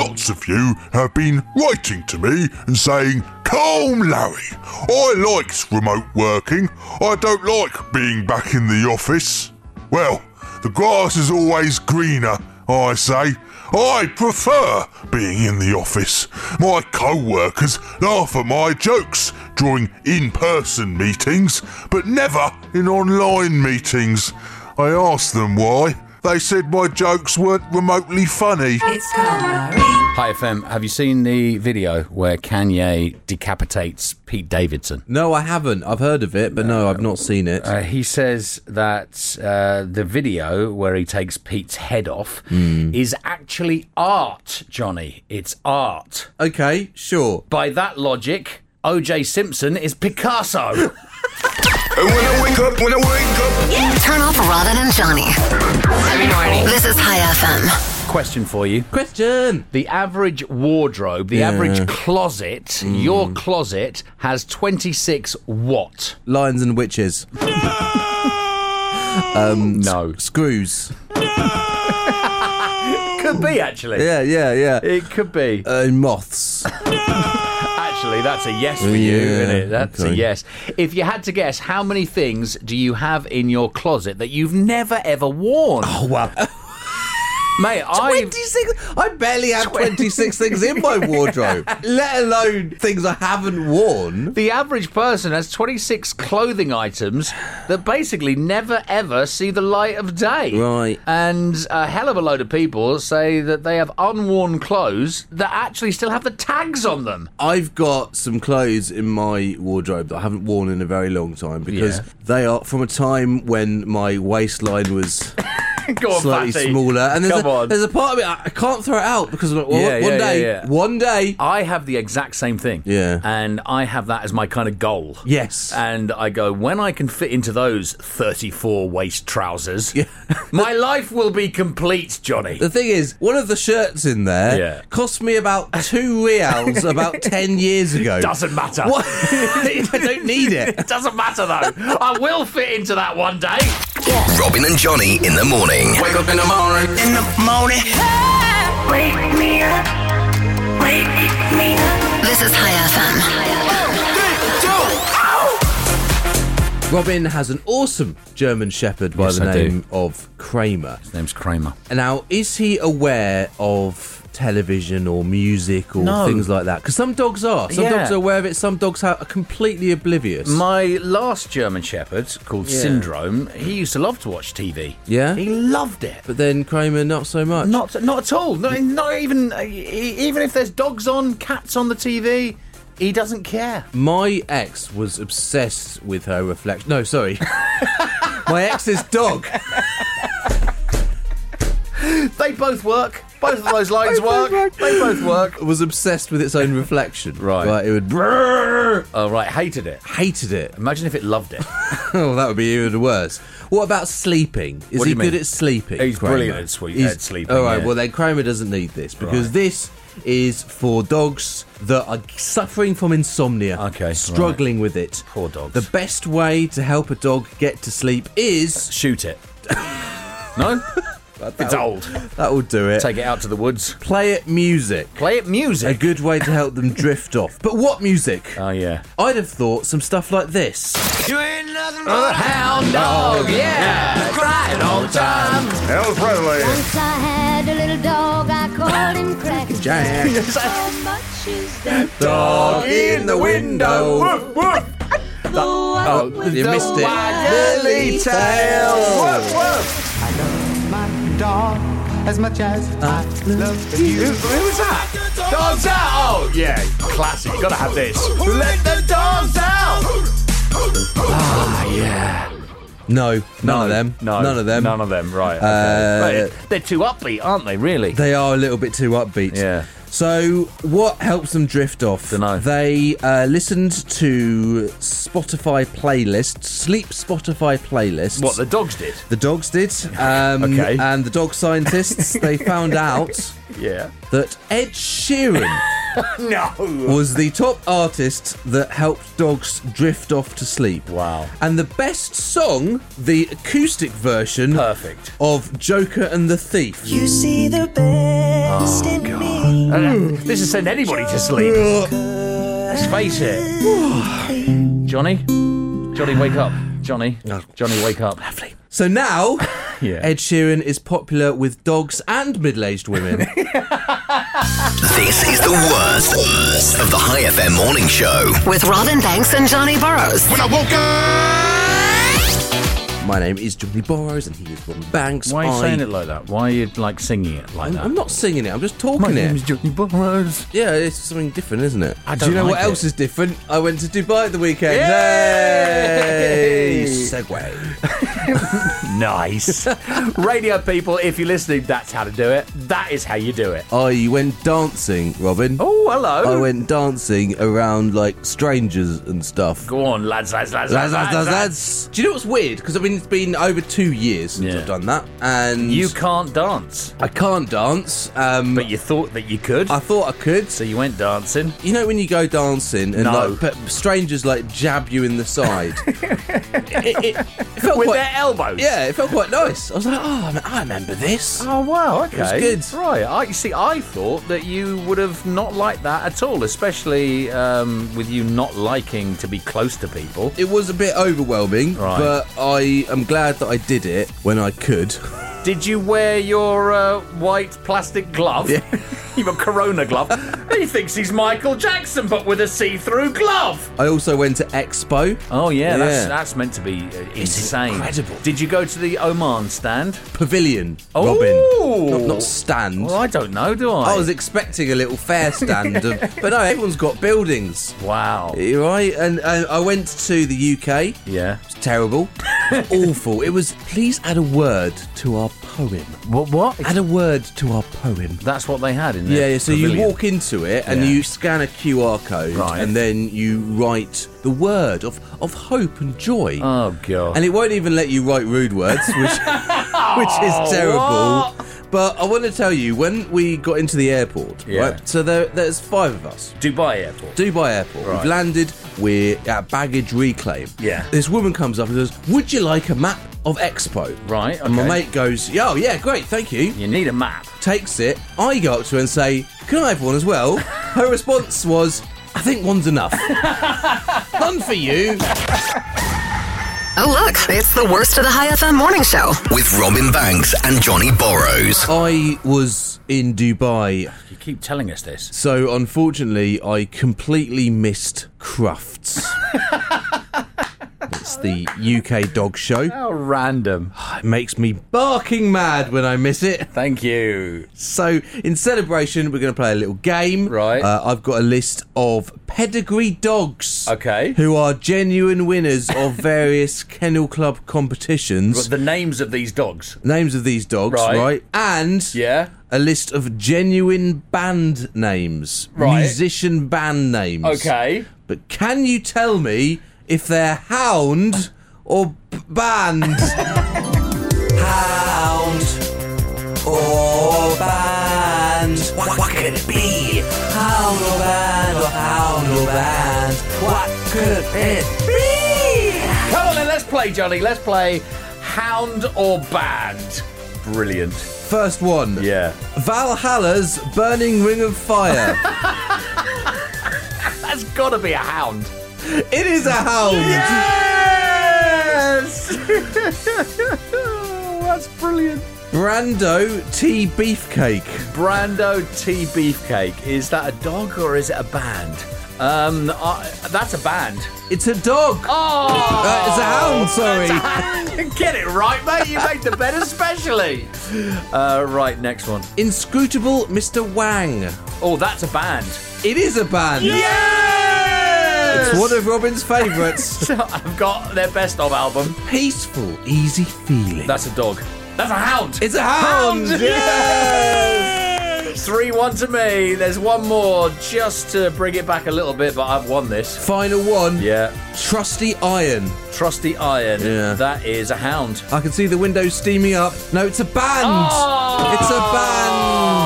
[SPEAKER 8] Lots of you have been writing to me and saying, Calm Larry, I likes remote working. I don't like being back in the office. Well, the grass is always greener, I say. I prefer being in the office. My co workers laugh at my jokes during in person meetings, but never in online meetings. I asked them why. They said my jokes weren't remotely funny.
[SPEAKER 7] It's Larry.
[SPEAKER 2] Hi FM, have you seen the video where Kanye decapitates Pete Davidson?
[SPEAKER 3] no, I haven't. I've heard of it, but no, I've not seen it.
[SPEAKER 2] Uh, he says that uh, the video where he takes Pete's head off
[SPEAKER 3] Hmm.
[SPEAKER 2] is actually art, Johnny. It's art.
[SPEAKER 3] okay, sure.
[SPEAKER 2] By that logic, OJ Simpson is Picasso.
[SPEAKER 1] And when I wake up, when I wake up,
[SPEAKER 6] Turn off Robin and Johnny. This is Hi FM.
[SPEAKER 2] Question for you.
[SPEAKER 3] Question.
[SPEAKER 2] The average wardrobe, the
[SPEAKER 3] Yeah.
[SPEAKER 2] average closet, your closet has 26 what?
[SPEAKER 3] Lions and witches.
[SPEAKER 2] Um, No.
[SPEAKER 3] Screws.
[SPEAKER 2] Could be, actually.
[SPEAKER 3] Yeah, yeah, yeah.
[SPEAKER 2] It could be.
[SPEAKER 3] Uh, moths.
[SPEAKER 2] Actually, that's a yes for you,
[SPEAKER 3] Yeah,
[SPEAKER 2] isn't it? That's a
[SPEAKER 3] okay.
[SPEAKER 2] yes. If you had to guess, how many things do you have in your closet that you've never ever worn?
[SPEAKER 3] Oh, wow.
[SPEAKER 2] Mate, I
[SPEAKER 3] 26. I barely have 26 things in my wardrobe, let alone things I haven't worn.
[SPEAKER 2] the average person has 26 clothing items that basically never ever see the light of day.
[SPEAKER 3] Right.
[SPEAKER 2] And a hell of a load of people say that they have unworn clothes that actually still have the tags on them.
[SPEAKER 3] I've got some clothes in my wardrobe that I haven't worn in a very long time because
[SPEAKER 2] Yeah.
[SPEAKER 3] they are from a time when my waistline was
[SPEAKER 2] Go on,
[SPEAKER 3] slightly
[SPEAKER 2] Fatty.
[SPEAKER 3] smaller. And there's
[SPEAKER 2] Come
[SPEAKER 3] a,
[SPEAKER 2] on.
[SPEAKER 3] there's a part of it I I can't throw it out because well,
[SPEAKER 2] Yeah,
[SPEAKER 3] one
[SPEAKER 2] yeah,
[SPEAKER 3] day,
[SPEAKER 2] yeah, yeah.
[SPEAKER 3] one day.
[SPEAKER 2] I have the exact same thing.
[SPEAKER 3] Yeah.
[SPEAKER 2] And I have that as my kind of goal.
[SPEAKER 3] Yes.
[SPEAKER 2] And I go, when I can fit into those 34 waist trousers,
[SPEAKER 3] Yeah.
[SPEAKER 2] my life will be complete, Johnny.
[SPEAKER 3] The thing is, one of the shirts in there
[SPEAKER 2] Yeah.
[SPEAKER 3] cost me about two rials about 10 years ago.
[SPEAKER 2] Doesn't matter.
[SPEAKER 3] What? I don't need it.
[SPEAKER 2] It doesn't matter though. I will fit into that one day.
[SPEAKER 1] Robin and Johnny in the morning.
[SPEAKER 9] Wake up in the morning.
[SPEAKER 1] In the morning.
[SPEAKER 5] Wake me up. Wake me up.
[SPEAKER 6] This is Hi FM.
[SPEAKER 3] Robin has an awesome German Shepherd by
[SPEAKER 2] Yes,
[SPEAKER 3] the
[SPEAKER 2] I do.
[SPEAKER 3] name of Kramer.
[SPEAKER 2] His name's Kramer.
[SPEAKER 3] Now, is he aware of television or music or
[SPEAKER 2] No.
[SPEAKER 3] things like that? Because some dogs are. Some
[SPEAKER 2] Yeah.
[SPEAKER 3] dogs are aware of it. Some dogs are completely oblivious.
[SPEAKER 2] My last German Shepherd, called
[SPEAKER 3] Yeah.
[SPEAKER 2] Syndrome, he used to love to watch TV.
[SPEAKER 3] Yeah?
[SPEAKER 2] He loved it.
[SPEAKER 3] but then Kramer, not so much.
[SPEAKER 2] Not, not at all. Not, not even, even if there's dogs on, cats on the TV, he doesn't care.
[SPEAKER 3] My ex was obsessed with her reflection. No, sorry. My ex's dog.
[SPEAKER 2] They both work. Both of those lines work. They both work.
[SPEAKER 3] was obsessed with its own reflection.
[SPEAKER 2] Right.
[SPEAKER 3] Right. It would.
[SPEAKER 2] Oh, right. Hated it.
[SPEAKER 3] hated it.
[SPEAKER 2] Imagine if it loved it.
[SPEAKER 3] Oh, that would be even worse. What about sleeping? Is
[SPEAKER 2] What do
[SPEAKER 3] he
[SPEAKER 2] you
[SPEAKER 3] good
[SPEAKER 2] mean?
[SPEAKER 3] at sleeping?
[SPEAKER 2] He's
[SPEAKER 3] Kramer?
[SPEAKER 2] brilliant at swe-
[SPEAKER 3] He's-
[SPEAKER 2] at sleeping,
[SPEAKER 3] All right.
[SPEAKER 2] yeah.
[SPEAKER 3] Well, then Kramer doesn't need this because
[SPEAKER 2] Right.
[SPEAKER 3] this is for dogs that are suffering from insomnia.
[SPEAKER 2] Okay,
[SPEAKER 3] Struggling with it.
[SPEAKER 2] Poor dogs.
[SPEAKER 3] The best way to help a dog get to sleep is
[SPEAKER 2] Shoot it. No? It's old.
[SPEAKER 3] That will do it.
[SPEAKER 2] Take it out to the woods.
[SPEAKER 3] Play it music.
[SPEAKER 2] Play it music.
[SPEAKER 3] A good way to help them drift off. But what music?
[SPEAKER 2] Oh yeah.
[SPEAKER 3] I'd have thought some stuff like this.
[SPEAKER 2] You ain't nothing but A hound dog, yeah, crying all the time.
[SPEAKER 8] Elvis Presley.
[SPEAKER 11] Once I had a little dog, I called him Cracker
[SPEAKER 3] Jack.
[SPEAKER 11] How much is that
[SPEAKER 3] Dog in the window.
[SPEAKER 11] Oh,
[SPEAKER 3] You missed it. Lily tail.
[SPEAKER 10] My dog as much as I love you.
[SPEAKER 2] Who, who was that? Dogs out! Oh, yeah, classic. Gotta have this. Let the dogs out! Ah, yeah.
[SPEAKER 3] No, none of them.
[SPEAKER 2] No,
[SPEAKER 3] none of them.
[SPEAKER 2] None of them, right. Okay.
[SPEAKER 3] Uh,
[SPEAKER 2] Right, They're too upbeat, aren't they, really?
[SPEAKER 3] They are a little bit too upbeat.
[SPEAKER 2] Yeah.
[SPEAKER 3] So, what helps them drift off?
[SPEAKER 2] Dunno.
[SPEAKER 3] They uh, listened to Spotify playlists, sleep Spotify playlists.
[SPEAKER 2] what, the dogs did?
[SPEAKER 3] the dogs did, um,
[SPEAKER 2] Okay.
[SPEAKER 3] and the dog scientists they found out
[SPEAKER 2] Yeah.
[SPEAKER 3] that Ed Sheeran
[SPEAKER 2] No!
[SPEAKER 3] was the top artist that helped dogs drift off to sleep.
[SPEAKER 2] Wow.
[SPEAKER 3] And the best song, the acoustic version
[SPEAKER 2] Perfect.
[SPEAKER 3] of Joker and the Thief.
[SPEAKER 10] You see the best in me.
[SPEAKER 2] Uh, this has sent anybody to sleep. Let's face it. Johnny? Johnny, wake up. Johnny? No. Johnny, wake up. Lovely.
[SPEAKER 3] So now,
[SPEAKER 2] Yeah.
[SPEAKER 3] Ed Sheeran is popular with dogs and middle-aged women.
[SPEAKER 1] This is the worst, worst of the Hi FM morning show.
[SPEAKER 6] With Robin Banks and Johnny Burrows.
[SPEAKER 8] When I woke up.
[SPEAKER 3] My name is Johnny Burrows, and he is Robin Banks.
[SPEAKER 2] Why are you
[SPEAKER 3] I-
[SPEAKER 2] saying it like that? Why are you like singing it like
[SPEAKER 3] I'm,
[SPEAKER 2] that?
[SPEAKER 3] I'm not singing it. I'm just talking it.
[SPEAKER 2] Name is Johnny Burrows.
[SPEAKER 3] Yeah, it's something different, isn't it?
[SPEAKER 2] I
[SPEAKER 3] Do you know
[SPEAKER 2] like
[SPEAKER 3] what else is different? I went to Dubai at the weekend.
[SPEAKER 2] Yay!
[SPEAKER 3] Hey! segue.
[SPEAKER 2] Nice. Radio people, if you're listening, that's how to do it. That is how you do it.
[SPEAKER 3] Oh, I went dancing, Robin.
[SPEAKER 2] Oh, hello.
[SPEAKER 3] I went dancing around like strangers and stuff.
[SPEAKER 2] Go on, lads, lads, lads,
[SPEAKER 3] Lads,
[SPEAKER 2] lads,
[SPEAKER 3] lads, lads,
[SPEAKER 2] lads.
[SPEAKER 3] lads. Do you know what's weird? Because I mean, it's been over two years since
[SPEAKER 2] Yeah.
[SPEAKER 3] I've done that, and
[SPEAKER 2] You can't dance,
[SPEAKER 3] I can't dance. Um,
[SPEAKER 2] but you thought that you could.
[SPEAKER 3] I thought I could.
[SPEAKER 2] so you went dancing.
[SPEAKER 3] You know when you go dancing and
[SPEAKER 2] No.
[SPEAKER 3] like strangers like jab you in the side. it, it, it felt
[SPEAKER 2] With
[SPEAKER 3] quite,
[SPEAKER 2] their elbows.
[SPEAKER 3] yeah, it felt quite nice. I was like, oh, I remember this.
[SPEAKER 2] Oh wow, okay.
[SPEAKER 3] Was good.
[SPEAKER 2] Right. I you see. I thought that you would have not liked that at all, especially um, with you not liking to be close to people.
[SPEAKER 3] It was a bit overwhelming,
[SPEAKER 2] Right.
[SPEAKER 3] but I am glad that I did it when I could.
[SPEAKER 2] Did you wear your uh, white plastic glove?
[SPEAKER 3] Yeah.
[SPEAKER 2] your Corona glove. he thinks he's Michael Jackson, but with a see-through glove.
[SPEAKER 3] I also went to Expo.
[SPEAKER 2] Oh yeah, that's
[SPEAKER 3] Yeah.
[SPEAKER 2] that's meant to be uh, insane.
[SPEAKER 3] incredible.
[SPEAKER 2] Did you go to the Oman stand?
[SPEAKER 3] Pavilion,
[SPEAKER 2] Oh.
[SPEAKER 3] Robin. Not, not stand.
[SPEAKER 2] Well, I don't know, do I?
[SPEAKER 3] I was expecting a little fair stand, of, but no, everyone's got buildings.
[SPEAKER 2] wow.
[SPEAKER 3] Right, and, and I went to the UK.
[SPEAKER 2] Yeah.
[SPEAKER 3] It's terrible, awful. It was. Please add a word to our poem.
[SPEAKER 2] What? What?
[SPEAKER 3] Add a word to our poem.
[SPEAKER 2] That's what they had in there.
[SPEAKER 3] yeah. yeah. So you walk into it and
[SPEAKER 2] Yeah.
[SPEAKER 3] you scan a QR code,
[SPEAKER 2] Right.
[SPEAKER 3] and then you write the word of, of hope and joy.
[SPEAKER 2] Oh god.
[SPEAKER 3] and it won't even let you write rude words, which which is terrible. But I want to tell you, when we got into the airport,
[SPEAKER 2] Yeah.
[SPEAKER 3] right? So there, there's five of us.
[SPEAKER 2] Dubai airport.
[SPEAKER 3] Dubai Airport.
[SPEAKER 2] Right.
[SPEAKER 3] We've landed. We're at baggage reclaim.
[SPEAKER 2] Yeah.
[SPEAKER 3] This woman comes up and says, "Would you like a map of Expo?"
[SPEAKER 2] Right,
[SPEAKER 3] And my
[SPEAKER 2] okay.
[SPEAKER 3] mate goes, "Yeah, oh, yeah, great, thank you."
[SPEAKER 2] You need a map.
[SPEAKER 3] Takes it. I go up to her and say, "Can I have one as well?" Her response was, "I think one's enough. None for you."
[SPEAKER 6] Oh, look, it's the worst of the Hi FM morning show.
[SPEAKER 1] With Robin Banks and Johnny Burrows.
[SPEAKER 3] I was in Dubai,
[SPEAKER 2] You keep telling us this.
[SPEAKER 3] so unfortunately, I completely missed Crufts. it's the UK dog show.
[SPEAKER 2] How random.
[SPEAKER 3] It makes me barking mad when I miss it.
[SPEAKER 2] Thank you.
[SPEAKER 3] So, in celebration, we're going to play a little game.
[SPEAKER 2] Right.
[SPEAKER 3] Uh, I've got a list of pedigree dogs.
[SPEAKER 2] Okay.
[SPEAKER 3] Who are genuine winners of various Kennel Club competitions.
[SPEAKER 2] The names of these dogs.
[SPEAKER 3] Names of these dogs,
[SPEAKER 2] Right.
[SPEAKER 3] right? And
[SPEAKER 2] Yeah.
[SPEAKER 3] a list of genuine band names.
[SPEAKER 2] Right.
[SPEAKER 3] Musician band names.
[SPEAKER 2] Okay.
[SPEAKER 3] But can you tell me if they're hound or b- band?
[SPEAKER 7] Hound or band? What, what could it be? Hound or band or hound or band? What could it be?
[SPEAKER 2] Come on then, let's play, Johnny. Let's play Hound or Band. brilliant.
[SPEAKER 3] First one.
[SPEAKER 2] Yeah.
[SPEAKER 3] Valhalla's Burning Ring of Fire.
[SPEAKER 2] That's got to be a hound.
[SPEAKER 3] It is a hound.
[SPEAKER 2] Yes! That's brilliant.
[SPEAKER 3] Brando Tea Beefcake.
[SPEAKER 2] Brando Tea Beefcake. Is that a dog or is it a band? Um, uh, that's a band.
[SPEAKER 3] It's a dog.
[SPEAKER 2] Oh,
[SPEAKER 3] Uh, it's a hound, sorry.
[SPEAKER 2] Get it right, mate. You made the bed especially. Uh, right, next one.
[SPEAKER 3] Inscrutable Mr. Wang.
[SPEAKER 2] Oh, that's a band.
[SPEAKER 3] It is a band.
[SPEAKER 2] Yes!
[SPEAKER 3] It's one of Robin's favourites.
[SPEAKER 2] I've got their best of album.
[SPEAKER 3] Peaceful, easy feeling.
[SPEAKER 2] That's a dog. That's a hound.
[SPEAKER 3] It's a hound.
[SPEAKER 2] Yes! Three one to me. There's one more just to bring it back a little bit, but I've won this.
[SPEAKER 3] Final one.
[SPEAKER 2] Yeah.
[SPEAKER 3] Trusty Iron.
[SPEAKER 2] Trusty Iron.
[SPEAKER 3] Yeah.
[SPEAKER 2] That is a hound.
[SPEAKER 3] I can see the windows steaming up. No, it's a band. Ah! It's a band.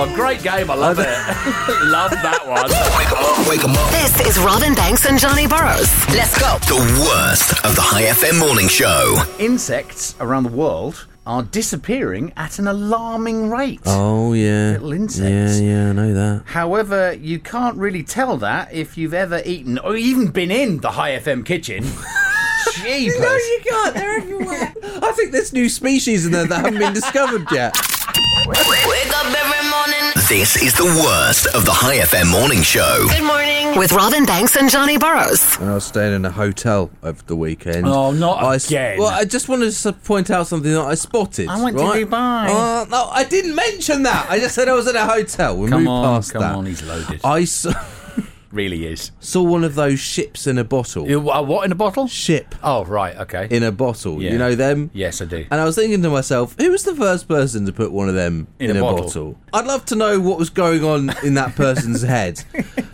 [SPEAKER 2] Oh, great game. I love it. love that one.
[SPEAKER 1] Wake 'em up, wake 'em up.
[SPEAKER 6] This is Robin Banks and Johnny Burrows. Let's go.
[SPEAKER 1] The worst of the Hi FM morning show.
[SPEAKER 2] Insects around the world are disappearing at an alarming rate.
[SPEAKER 3] Oh yeah.
[SPEAKER 2] Little insects.
[SPEAKER 3] Yeah, yeah, I know that.
[SPEAKER 2] However, you can't really tell that if you've ever eaten or even been in the Hi FM kitchen. Jeepers.
[SPEAKER 3] No, you can't. They're everywhere. I think there's new species in there that haven't been discovered yet.
[SPEAKER 5] Wake up every morning.
[SPEAKER 1] This is the worst of the Hi FM morning show.
[SPEAKER 6] Good morning. With Robin Banks and Johnny Burrows.
[SPEAKER 3] When I was staying in a hotel over the weekend.
[SPEAKER 2] Oh, not
[SPEAKER 3] I s-
[SPEAKER 2] again.
[SPEAKER 3] well, I just wanted to point out something that I spotted.
[SPEAKER 2] I went to
[SPEAKER 3] right?
[SPEAKER 2] Dubai.
[SPEAKER 3] Uh, no, I didn't mention that. I just said I was in a hotel. We
[SPEAKER 2] Come
[SPEAKER 3] moved
[SPEAKER 2] on,
[SPEAKER 3] past
[SPEAKER 2] come
[SPEAKER 3] that.
[SPEAKER 2] on, he's loaded.
[SPEAKER 3] I saw,
[SPEAKER 2] really is.
[SPEAKER 3] saw one of those ships in a bottle.
[SPEAKER 2] You- uh, what in a bottle?
[SPEAKER 3] Ship
[SPEAKER 2] Oh, right, okay.
[SPEAKER 3] in a bottle.
[SPEAKER 2] Yeah.
[SPEAKER 3] You know them?
[SPEAKER 2] yes, I do.
[SPEAKER 3] And I was thinking to myself, who was the first person to put one of them
[SPEAKER 2] In a bottle.
[SPEAKER 3] I'd love to know what was going on in that person's head.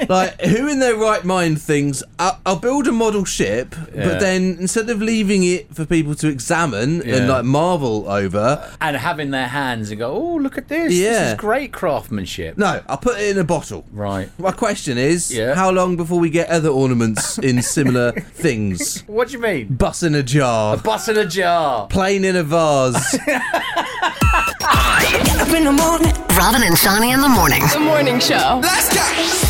[SPEAKER 3] Like, who in their right mind thinks, I'll, I'll build a model ship,
[SPEAKER 2] Yeah.
[SPEAKER 3] but then instead of leaving it for people to examine
[SPEAKER 2] Yeah.
[SPEAKER 3] and like marvel over,
[SPEAKER 2] And having their hands and go, oh, look at this. This
[SPEAKER 3] Yeah.
[SPEAKER 2] is great craftsmanship.
[SPEAKER 3] no, I'll put it in a bottle.
[SPEAKER 2] Right.
[SPEAKER 3] My question is,
[SPEAKER 2] Yeah.
[SPEAKER 3] how long before we get other ornaments in similar things?
[SPEAKER 2] What do you mean?
[SPEAKER 3] Bus in a jar, A
[SPEAKER 2] Bus in a jar.
[SPEAKER 3] plane in a vase.
[SPEAKER 10] Up in the morning.
[SPEAKER 6] Robin and Johnny in the morning.
[SPEAKER 5] The morning show.
[SPEAKER 10] Let's go.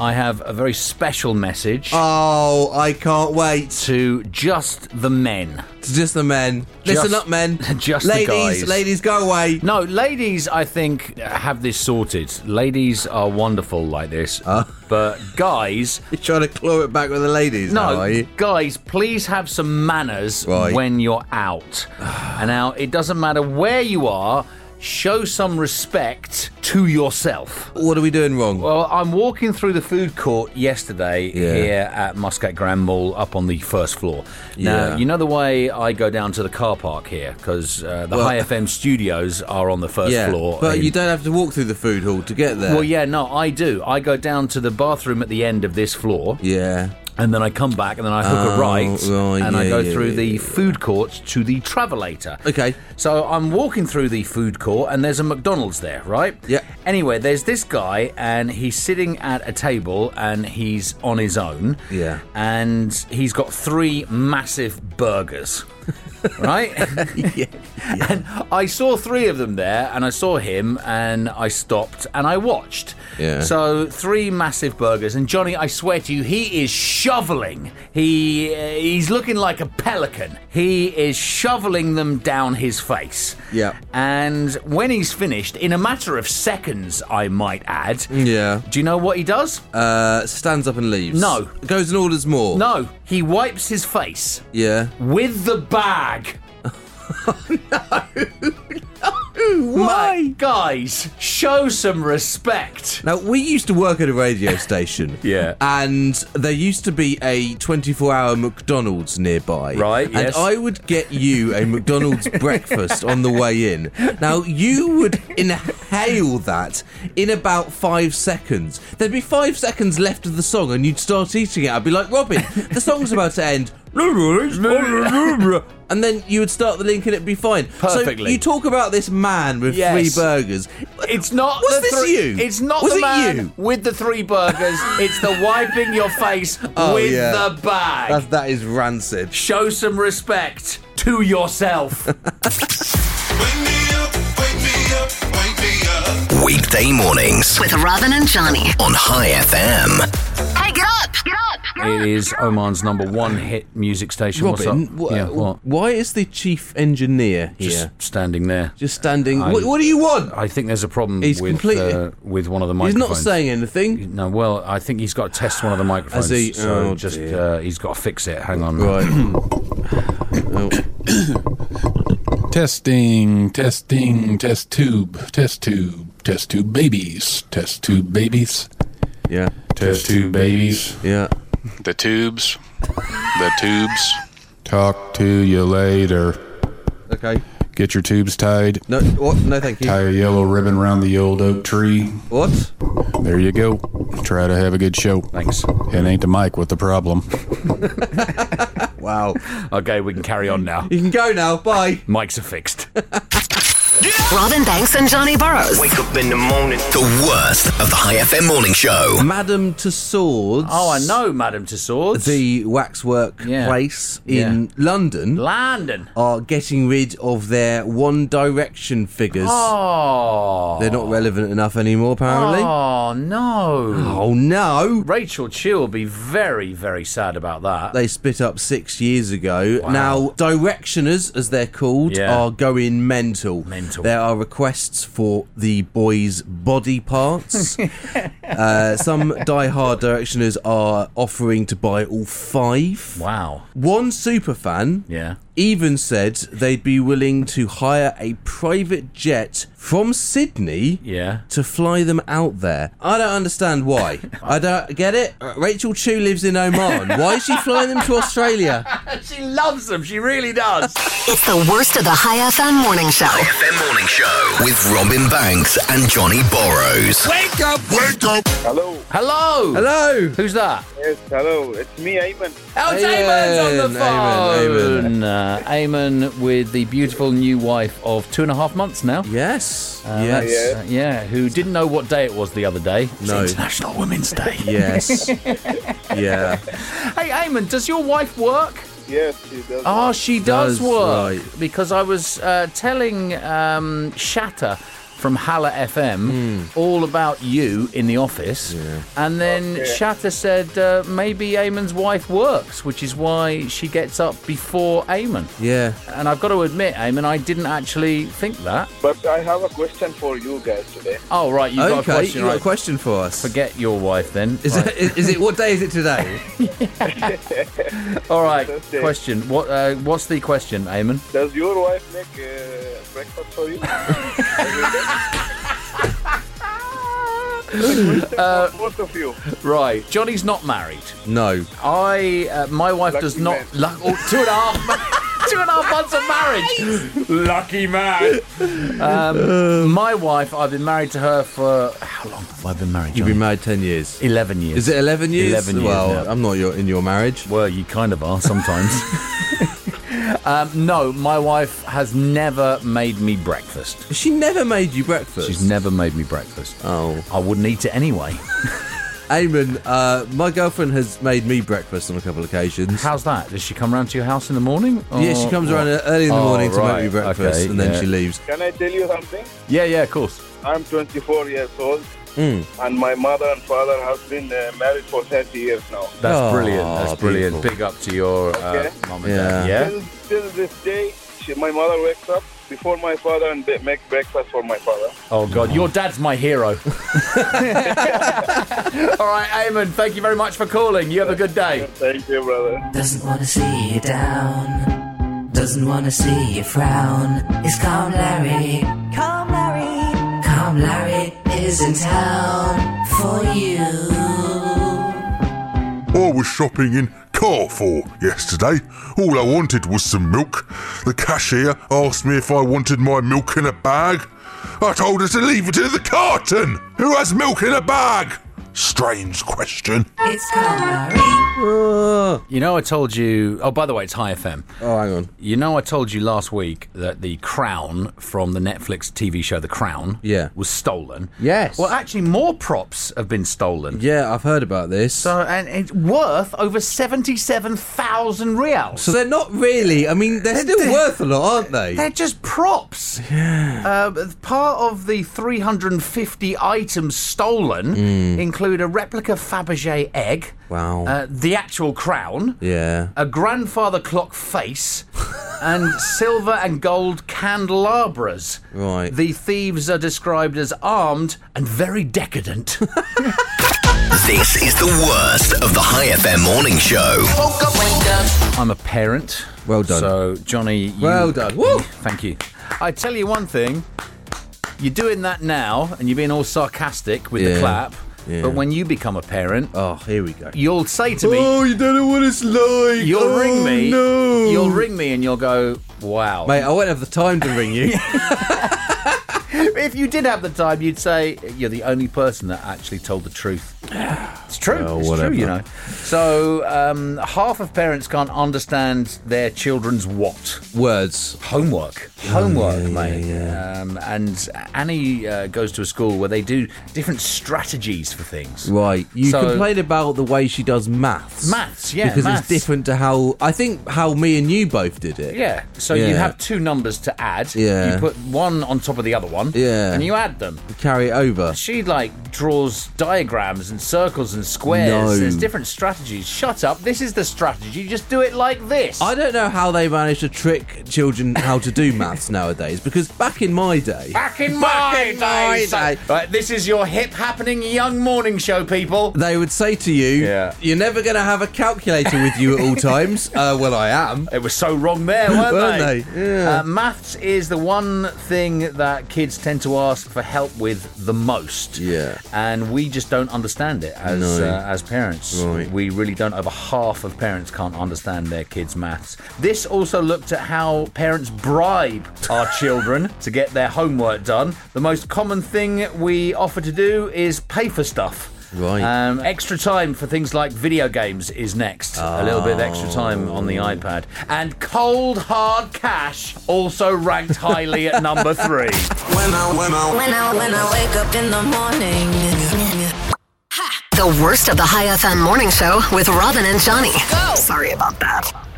[SPEAKER 2] I have a very special message
[SPEAKER 3] oh, I can't wait.
[SPEAKER 2] to just the men.
[SPEAKER 3] It's just the men. Listen
[SPEAKER 2] Just-
[SPEAKER 3] up, men.
[SPEAKER 2] just the
[SPEAKER 3] ladies,
[SPEAKER 2] guys.
[SPEAKER 3] ladies, go away.
[SPEAKER 2] No, ladies, I think have this sorted. Ladies are wonderful like this, uh. but guys,
[SPEAKER 3] You're trying to claw it back with the ladies, now,
[SPEAKER 2] no,
[SPEAKER 3] are you?
[SPEAKER 2] guys, please have some manners
[SPEAKER 3] Right.
[SPEAKER 2] when you're out. and now it doesn't matter where you are. Show some respect to yourself.
[SPEAKER 3] What are we doing wrong?
[SPEAKER 2] Well, I'm walking through the food court yesterday
[SPEAKER 3] Yeah.
[SPEAKER 2] here at Muscat Grand Mall up on the first floor. Now,
[SPEAKER 3] Yeah.
[SPEAKER 2] you know the way I go down to the car park here because uh, the
[SPEAKER 3] Well-
[SPEAKER 2] Hi FM studios are on the first
[SPEAKER 3] yeah,
[SPEAKER 2] floor.
[SPEAKER 3] but
[SPEAKER 2] in-
[SPEAKER 3] you don't have to walk through the food hall to get there.
[SPEAKER 2] Well, yeah, no, I do. I go down to the bathroom at the end of this floor.
[SPEAKER 3] Yeah.
[SPEAKER 2] And then I come back and then I hook
[SPEAKER 3] Oh,
[SPEAKER 2] a right,
[SPEAKER 3] right,
[SPEAKER 2] and I go
[SPEAKER 3] yeah,
[SPEAKER 2] through
[SPEAKER 3] yeah,
[SPEAKER 2] the
[SPEAKER 3] yeah.
[SPEAKER 2] food court to the Travelator.
[SPEAKER 3] Okay.
[SPEAKER 2] So I'm walking through the food court and there's a McDonald's there, right?
[SPEAKER 3] Yeah.
[SPEAKER 2] Anyway, there's this guy and he's sitting at a table and he's on his own.
[SPEAKER 3] Yeah.
[SPEAKER 2] And he's got three massive burgers. right?
[SPEAKER 3] yeah.
[SPEAKER 2] And I saw three of them there, and I saw him, and I stopped and I watched.
[SPEAKER 3] Yeah.
[SPEAKER 2] So three massive burgers, and Johnny, I swear to you, he is shoveling. He uh, he's looking like a pelican. He is shoveling them down his face.
[SPEAKER 3] Yeah.
[SPEAKER 2] And when he's finished, in a matter of seconds, I might add.
[SPEAKER 3] Yeah.
[SPEAKER 2] Do you know what he does?
[SPEAKER 3] Uh, stands up and leaves.
[SPEAKER 2] No.
[SPEAKER 3] Goes and orders more.
[SPEAKER 2] No, he wipes his face
[SPEAKER 3] Yeah.
[SPEAKER 2] with the bag.
[SPEAKER 3] Why?
[SPEAKER 2] Mate, guys, show some respect.
[SPEAKER 3] Now, we used to work at a radio station.
[SPEAKER 2] Yeah.
[SPEAKER 3] And there used to be a 24 hour McDonald's nearby.
[SPEAKER 2] Right,
[SPEAKER 3] And
[SPEAKER 2] yes.
[SPEAKER 3] I would get you a McDonald's breakfast on the way in. Now, you would inhale that in about five seconds. There'd be five seconds left of the song, and you'd start eating it. I'd be like, Robin, the song's about to end. And then you would start the link and it'd be fine.
[SPEAKER 2] Perfectly.
[SPEAKER 3] So you talk about this man with
[SPEAKER 2] Yes.
[SPEAKER 3] three burgers.
[SPEAKER 2] It's not.
[SPEAKER 3] Was
[SPEAKER 2] the
[SPEAKER 3] this
[SPEAKER 2] three-
[SPEAKER 3] you?
[SPEAKER 2] It's not
[SPEAKER 3] Was
[SPEAKER 2] the
[SPEAKER 3] it
[SPEAKER 2] man
[SPEAKER 3] you?
[SPEAKER 2] with the three burgers. it's the wiping your face
[SPEAKER 3] Oh,
[SPEAKER 2] with
[SPEAKER 3] yeah.
[SPEAKER 2] the bag.
[SPEAKER 3] That, that is rancid.
[SPEAKER 2] Show some respect to yourself.
[SPEAKER 8] Wake me
[SPEAKER 1] Weekday mornings
[SPEAKER 6] With Robin and Johnny.
[SPEAKER 1] on Hi FM.
[SPEAKER 6] Hey, get up! Get up!
[SPEAKER 2] It is Oman's number one hit music station.
[SPEAKER 3] Robin,
[SPEAKER 2] What's up?
[SPEAKER 3] wh-
[SPEAKER 2] yeah, what?
[SPEAKER 3] why is the chief engineer here?
[SPEAKER 2] Just standing there.
[SPEAKER 3] Just standing.
[SPEAKER 2] I-
[SPEAKER 3] what, what do you want?
[SPEAKER 2] I think there's a problem
[SPEAKER 3] He's
[SPEAKER 2] with
[SPEAKER 3] completely-
[SPEAKER 2] uh, with one of the microphones.
[SPEAKER 3] He's not saying anything.
[SPEAKER 2] No, well, I think he's got to test one of the microphones.
[SPEAKER 3] He,
[SPEAKER 2] so
[SPEAKER 3] oh,
[SPEAKER 2] just uh, he's got to fix it. Hang on.
[SPEAKER 3] Right. oh.
[SPEAKER 12] Testing, testing, test tube, test tube, test tube babies, test tube babies,
[SPEAKER 3] Yeah.
[SPEAKER 12] test tube babies.
[SPEAKER 3] Yeah.
[SPEAKER 13] The tubes. The tubes.
[SPEAKER 12] Talk to you later.
[SPEAKER 3] Okay.
[SPEAKER 12] Get your tubes tied.
[SPEAKER 3] No. What? No, thank you.
[SPEAKER 12] Tie a yellow ribbon around the old oak tree.
[SPEAKER 3] What?
[SPEAKER 12] There you go. Try to have a good show.
[SPEAKER 2] Thanks.
[SPEAKER 12] It ain't the mic with the problem.
[SPEAKER 3] Wow.
[SPEAKER 2] Okay, we can carry on now.
[SPEAKER 3] You can go now. Bye.
[SPEAKER 2] Mics are fixed.
[SPEAKER 6] Robin Banks and Johnny Burrows.
[SPEAKER 1] Wake up in the morning. The worst of the Hi FM morning show.
[SPEAKER 3] Madame Tussauds.
[SPEAKER 2] oh, I know, Madame Tussauds.
[SPEAKER 3] The waxwork
[SPEAKER 2] Yeah.
[SPEAKER 3] place in London
[SPEAKER 2] London.
[SPEAKER 3] are getting rid of their One Direction figures.
[SPEAKER 2] Oh.
[SPEAKER 3] They're not relevant enough anymore, apparently.
[SPEAKER 2] Oh no.
[SPEAKER 3] Oh no!
[SPEAKER 2] Rachel Chu will be very, very sad about that.
[SPEAKER 3] They split up six years ago. Now, directioners, as they're called,
[SPEAKER 2] Yeah.
[SPEAKER 3] are going mental.
[SPEAKER 2] Mental.
[SPEAKER 3] There are requests for the boys' body parts. uh, some die-hard directioners are offering to buy all five.
[SPEAKER 2] Wow.
[SPEAKER 3] One super fan.
[SPEAKER 2] Yeah.
[SPEAKER 3] Even said they'd be willing to hire a private jet from Sydney
[SPEAKER 2] Yeah.
[SPEAKER 3] to fly them out there. I don't understand why. I don't get it. Uh, Rachel Chu lives in Oman. Why is she flying them to Australia?
[SPEAKER 2] She loves them. She really does.
[SPEAKER 6] It's the worst of the Hi FM morning show.
[SPEAKER 1] Hi FM morning show with Robin Banks and Johnny Burrows.
[SPEAKER 2] Wake up.
[SPEAKER 8] Wake up!
[SPEAKER 14] Hello.
[SPEAKER 2] Hello.
[SPEAKER 3] Hello.
[SPEAKER 2] Who's that?
[SPEAKER 14] Yes, hello. It's me, Ayman.
[SPEAKER 2] Oh, it's Eamon's on the
[SPEAKER 3] Ayman,
[SPEAKER 2] phone. Uh, Eamon with the beautiful new wife of two and a half months now.
[SPEAKER 3] Yes.
[SPEAKER 2] Uh,
[SPEAKER 3] yes.
[SPEAKER 2] that's- uh, yeah, who didn't know what day it was the other day. It's
[SPEAKER 3] No.
[SPEAKER 2] International Women's Day.
[SPEAKER 3] Yes. yeah.
[SPEAKER 2] Hey, Eamon, does your wife work?
[SPEAKER 14] Yes, she does.
[SPEAKER 2] Oh, she does,
[SPEAKER 3] Does,
[SPEAKER 2] work.
[SPEAKER 3] right.
[SPEAKER 2] Because I was uh, telling um, Shatter from Hala FM
[SPEAKER 3] Hmm.
[SPEAKER 2] all about you in the office. And then
[SPEAKER 14] Okay.
[SPEAKER 2] Shatter said uh, maybe Eamon's wife works, which is why she gets up before Eamon.
[SPEAKER 3] Yeah.
[SPEAKER 2] And I've got to admit, Eamon, I didn't actually think that.
[SPEAKER 14] But I have a question for you guys today.
[SPEAKER 2] Oh, right, you've got a question.
[SPEAKER 3] you got a question for us.
[SPEAKER 2] Forget your wife then.
[SPEAKER 3] Is
[SPEAKER 2] Right.
[SPEAKER 3] it, is, is it what day is it today?
[SPEAKER 2] All right,
[SPEAKER 14] Thursday.
[SPEAKER 2] question. What? Uh, what's the question, Eamon?
[SPEAKER 14] Does your wife make uh, breakfast for you? uh, both of you.
[SPEAKER 2] Right, Johnny's not married.
[SPEAKER 3] No.
[SPEAKER 2] I, uh, my wife
[SPEAKER 14] Lucky
[SPEAKER 2] does not.
[SPEAKER 14] man.
[SPEAKER 2] Luck, oh, two and a half. two and a half months of marriage. Lucky man. Um, my wife, I've been married to her for how long have I been married?
[SPEAKER 3] You've
[SPEAKER 2] Johnny?
[SPEAKER 3] been married 10 years.
[SPEAKER 2] Eleven years.
[SPEAKER 3] Is it 11 years?
[SPEAKER 2] 11 years,
[SPEAKER 3] Well,
[SPEAKER 2] yeah.
[SPEAKER 3] I'm not your, in your marriage.
[SPEAKER 2] Well, you kind of are sometimes. um, no, my wife has never made me breakfast.
[SPEAKER 3] She never made you breakfast.
[SPEAKER 2] She's never made me breakfast.
[SPEAKER 3] Oh.
[SPEAKER 2] I wouldn't eat it anyway.
[SPEAKER 3] Eamon, uh, my girlfriend has made me breakfast on a couple of occasions.
[SPEAKER 2] How's that? Does she come round to your house in the morning?
[SPEAKER 3] yeah, she comes around
[SPEAKER 2] what?
[SPEAKER 3] early in the
[SPEAKER 2] Oh,
[SPEAKER 3] morning to
[SPEAKER 2] right,
[SPEAKER 3] make me breakfast
[SPEAKER 2] okay,
[SPEAKER 3] and then
[SPEAKER 2] yeah.
[SPEAKER 3] she leaves.
[SPEAKER 14] Can I tell you something?
[SPEAKER 2] Yeah, yeah, of course.
[SPEAKER 14] I'm 24 years old,
[SPEAKER 3] Mm.
[SPEAKER 14] and my mother and father have been uh, married for 30 years now.
[SPEAKER 2] That's
[SPEAKER 3] Oh,
[SPEAKER 2] brilliant. That's brilliant.
[SPEAKER 3] beautiful.
[SPEAKER 2] Big up to your uh,
[SPEAKER 14] Okay.
[SPEAKER 2] mum and
[SPEAKER 3] Yeah.
[SPEAKER 2] dad. Yeah.
[SPEAKER 14] Till, till this day, she, my mother wakes up before my father and ba- make breakfast for my father.
[SPEAKER 2] Oh God, your dad's my hero. All right, Eamon. Thank you very much for calling. You have a good day.
[SPEAKER 14] Thank you, brother.
[SPEAKER 7] Doesn't wanna see you down. Doesn't wanna see you frown. It's Calm Larry. Calm Larry. Calm Larry is in town for you.
[SPEAKER 8] Oh, I was shopping in Carrefour yesterday. All I wanted was some milk. The cashier asked me if I wanted my milk in a bag. I told her to leave it in the carton. Who has milk in a bag? strange question.
[SPEAKER 7] It's Calm
[SPEAKER 2] You know, I told you. Oh, by the way, it's Hi FM.
[SPEAKER 3] Oh, hang on.
[SPEAKER 2] You know, I told you last week that the crown from the Netflix TV show The Crown
[SPEAKER 3] Yeah.
[SPEAKER 2] was stolen.
[SPEAKER 3] Yes.
[SPEAKER 2] Well, actually, more props have been stolen.
[SPEAKER 3] Yeah, I've heard about this.
[SPEAKER 2] So, and it's worth over 77,000 rials.
[SPEAKER 3] So they're not really. I mean, they're still
[SPEAKER 2] they're-
[SPEAKER 3] worth a lot, aren't they?
[SPEAKER 2] They're just props. Yeah. Uh, part of the 350 items stolen include a replica Fabergé egg,
[SPEAKER 3] Wow.
[SPEAKER 2] uh, the actual crown,
[SPEAKER 3] yeah.
[SPEAKER 2] a grandfather clock face, and silver and gold candelabras.
[SPEAKER 3] Right.
[SPEAKER 2] The thieves are described as armed and very decadent.
[SPEAKER 1] This is the worst of the Hi FM morning show.
[SPEAKER 2] I'm a parent.
[SPEAKER 3] Well done.
[SPEAKER 2] So, Johnny, you,
[SPEAKER 3] Well done. Woo!
[SPEAKER 2] Thank you. I tell you one thing. You're doing that now, and you're being all sarcastic with the clap.
[SPEAKER 3] Yeah.
[SPEAKER 2] But when you become a parent,
[SPEAKER 3] Oh, here we go.
[SPEAKER 2] you'll say to me,
[SPEAKER 3] Oh, you don't know what it's like.
[SPEAKER 2] "You'll
[SPEAKER 3] Oh,
[SPEAKER 2] ring me.
[SPEAKER 3] No.
[SPEAKER 2] You'll ring me, and you'll go, wow."
[SPEAKER 3] Mate, I won't have the time to ring you.
[SPEAKER 2] if you did have the time, you'd say you're the only person that actually told the truth. It's true. It's
[SPEAKER 3] whatever.
[SPEAKER 2] true, you know. So um, half of parents can't understand their children's what
[SPEAKER 3] Words.
[SPEAKER 2] homework. Homework,
[SPEAKER 3] yeah,
[SPEAKER 2] mate.
[SPEAKER 3] yeah,
[SPEAKER 2] Um, and Annie uh, goes to a school where they do different strategies for things.
[SPEAKER 3] Right. You
[SPEAKER 2] So-
[SPEAKER 3] complain about the way she does maths.
[SPEAKER 2] Maths, yeah,
[SPEAKER 3] Because
[SPEAKER 2] maths.
[SPEAKER 3] it's different to how I think how me and you both did it.
[SPEAKER 2] Yeah. So you have two numbers to add.
[SPEAKER 3] Yeah.
[SPEAKER 2] You put one on top of the other one.
[SPEAKER 3] Yeah.
[SPEAKER 2] And you add them.
[SPEAKER 3] Carry it over.
[SPEAKER 2] She like draws diagrams and circles and squares.
[SPEAKER 3] No.
[SPEAKER 2] There's different strategies. Shut up. This is the strategy. Just do it like this.
[SPEAKER 3] I don't know how they manage to trick children how to do maths nowadays because back in my day,
[SPEAKER 2] Back in
[SPEAKER 3] Back
[SPEAKER 2] my
[SPEAKER 3] in my
[SPEAKER 2] day.
[SPEAKER 3] day.
[SPEAKER 2] Right, this is your hip happening young morning show, people.
[SPEAKER 3] they would say to you,
[SPEAKER 2] Yeah.
[SPEAKER 3] "You're never going to have a calculator with you at all times." Uh, well, I am.
[SPEAKER 2] It was so wrong there, weren't,
[SPEAKER 3] Weren't
[SPEAKER 2] they?
[SPEAKER 3] they? Yeah.
[SPEAKER 2] Uh, maths is the one thing that kids tend to ask for help with the most.
[SPEAKER 3] Yeah.
[SPEAKER 2] And we just don't understand it as
[SPEAKER 3] No.
[SPEAKER 2] uh, as parents.
[SPEAKER 3] Right.
[SPEAKER 2] We really don't. Over half of parents can't understand their kids' maths. This also looked at how parents bribe our children to get their homework done. The most common thing we offer to do is pay for stuff.
[SPEAKER 3] Right.
[SPEAKER 2] Um, extra time for things like video games is next. A little bit of extra time on the iPad. And cold hard cash also ranked highly at number three.
[SPEAKER 5] When I, when I, when I, when I wake up in the morning.
[SPEAKER 6] The worst of the Hi FM morning show with Robin and Johnny. Sorry about that.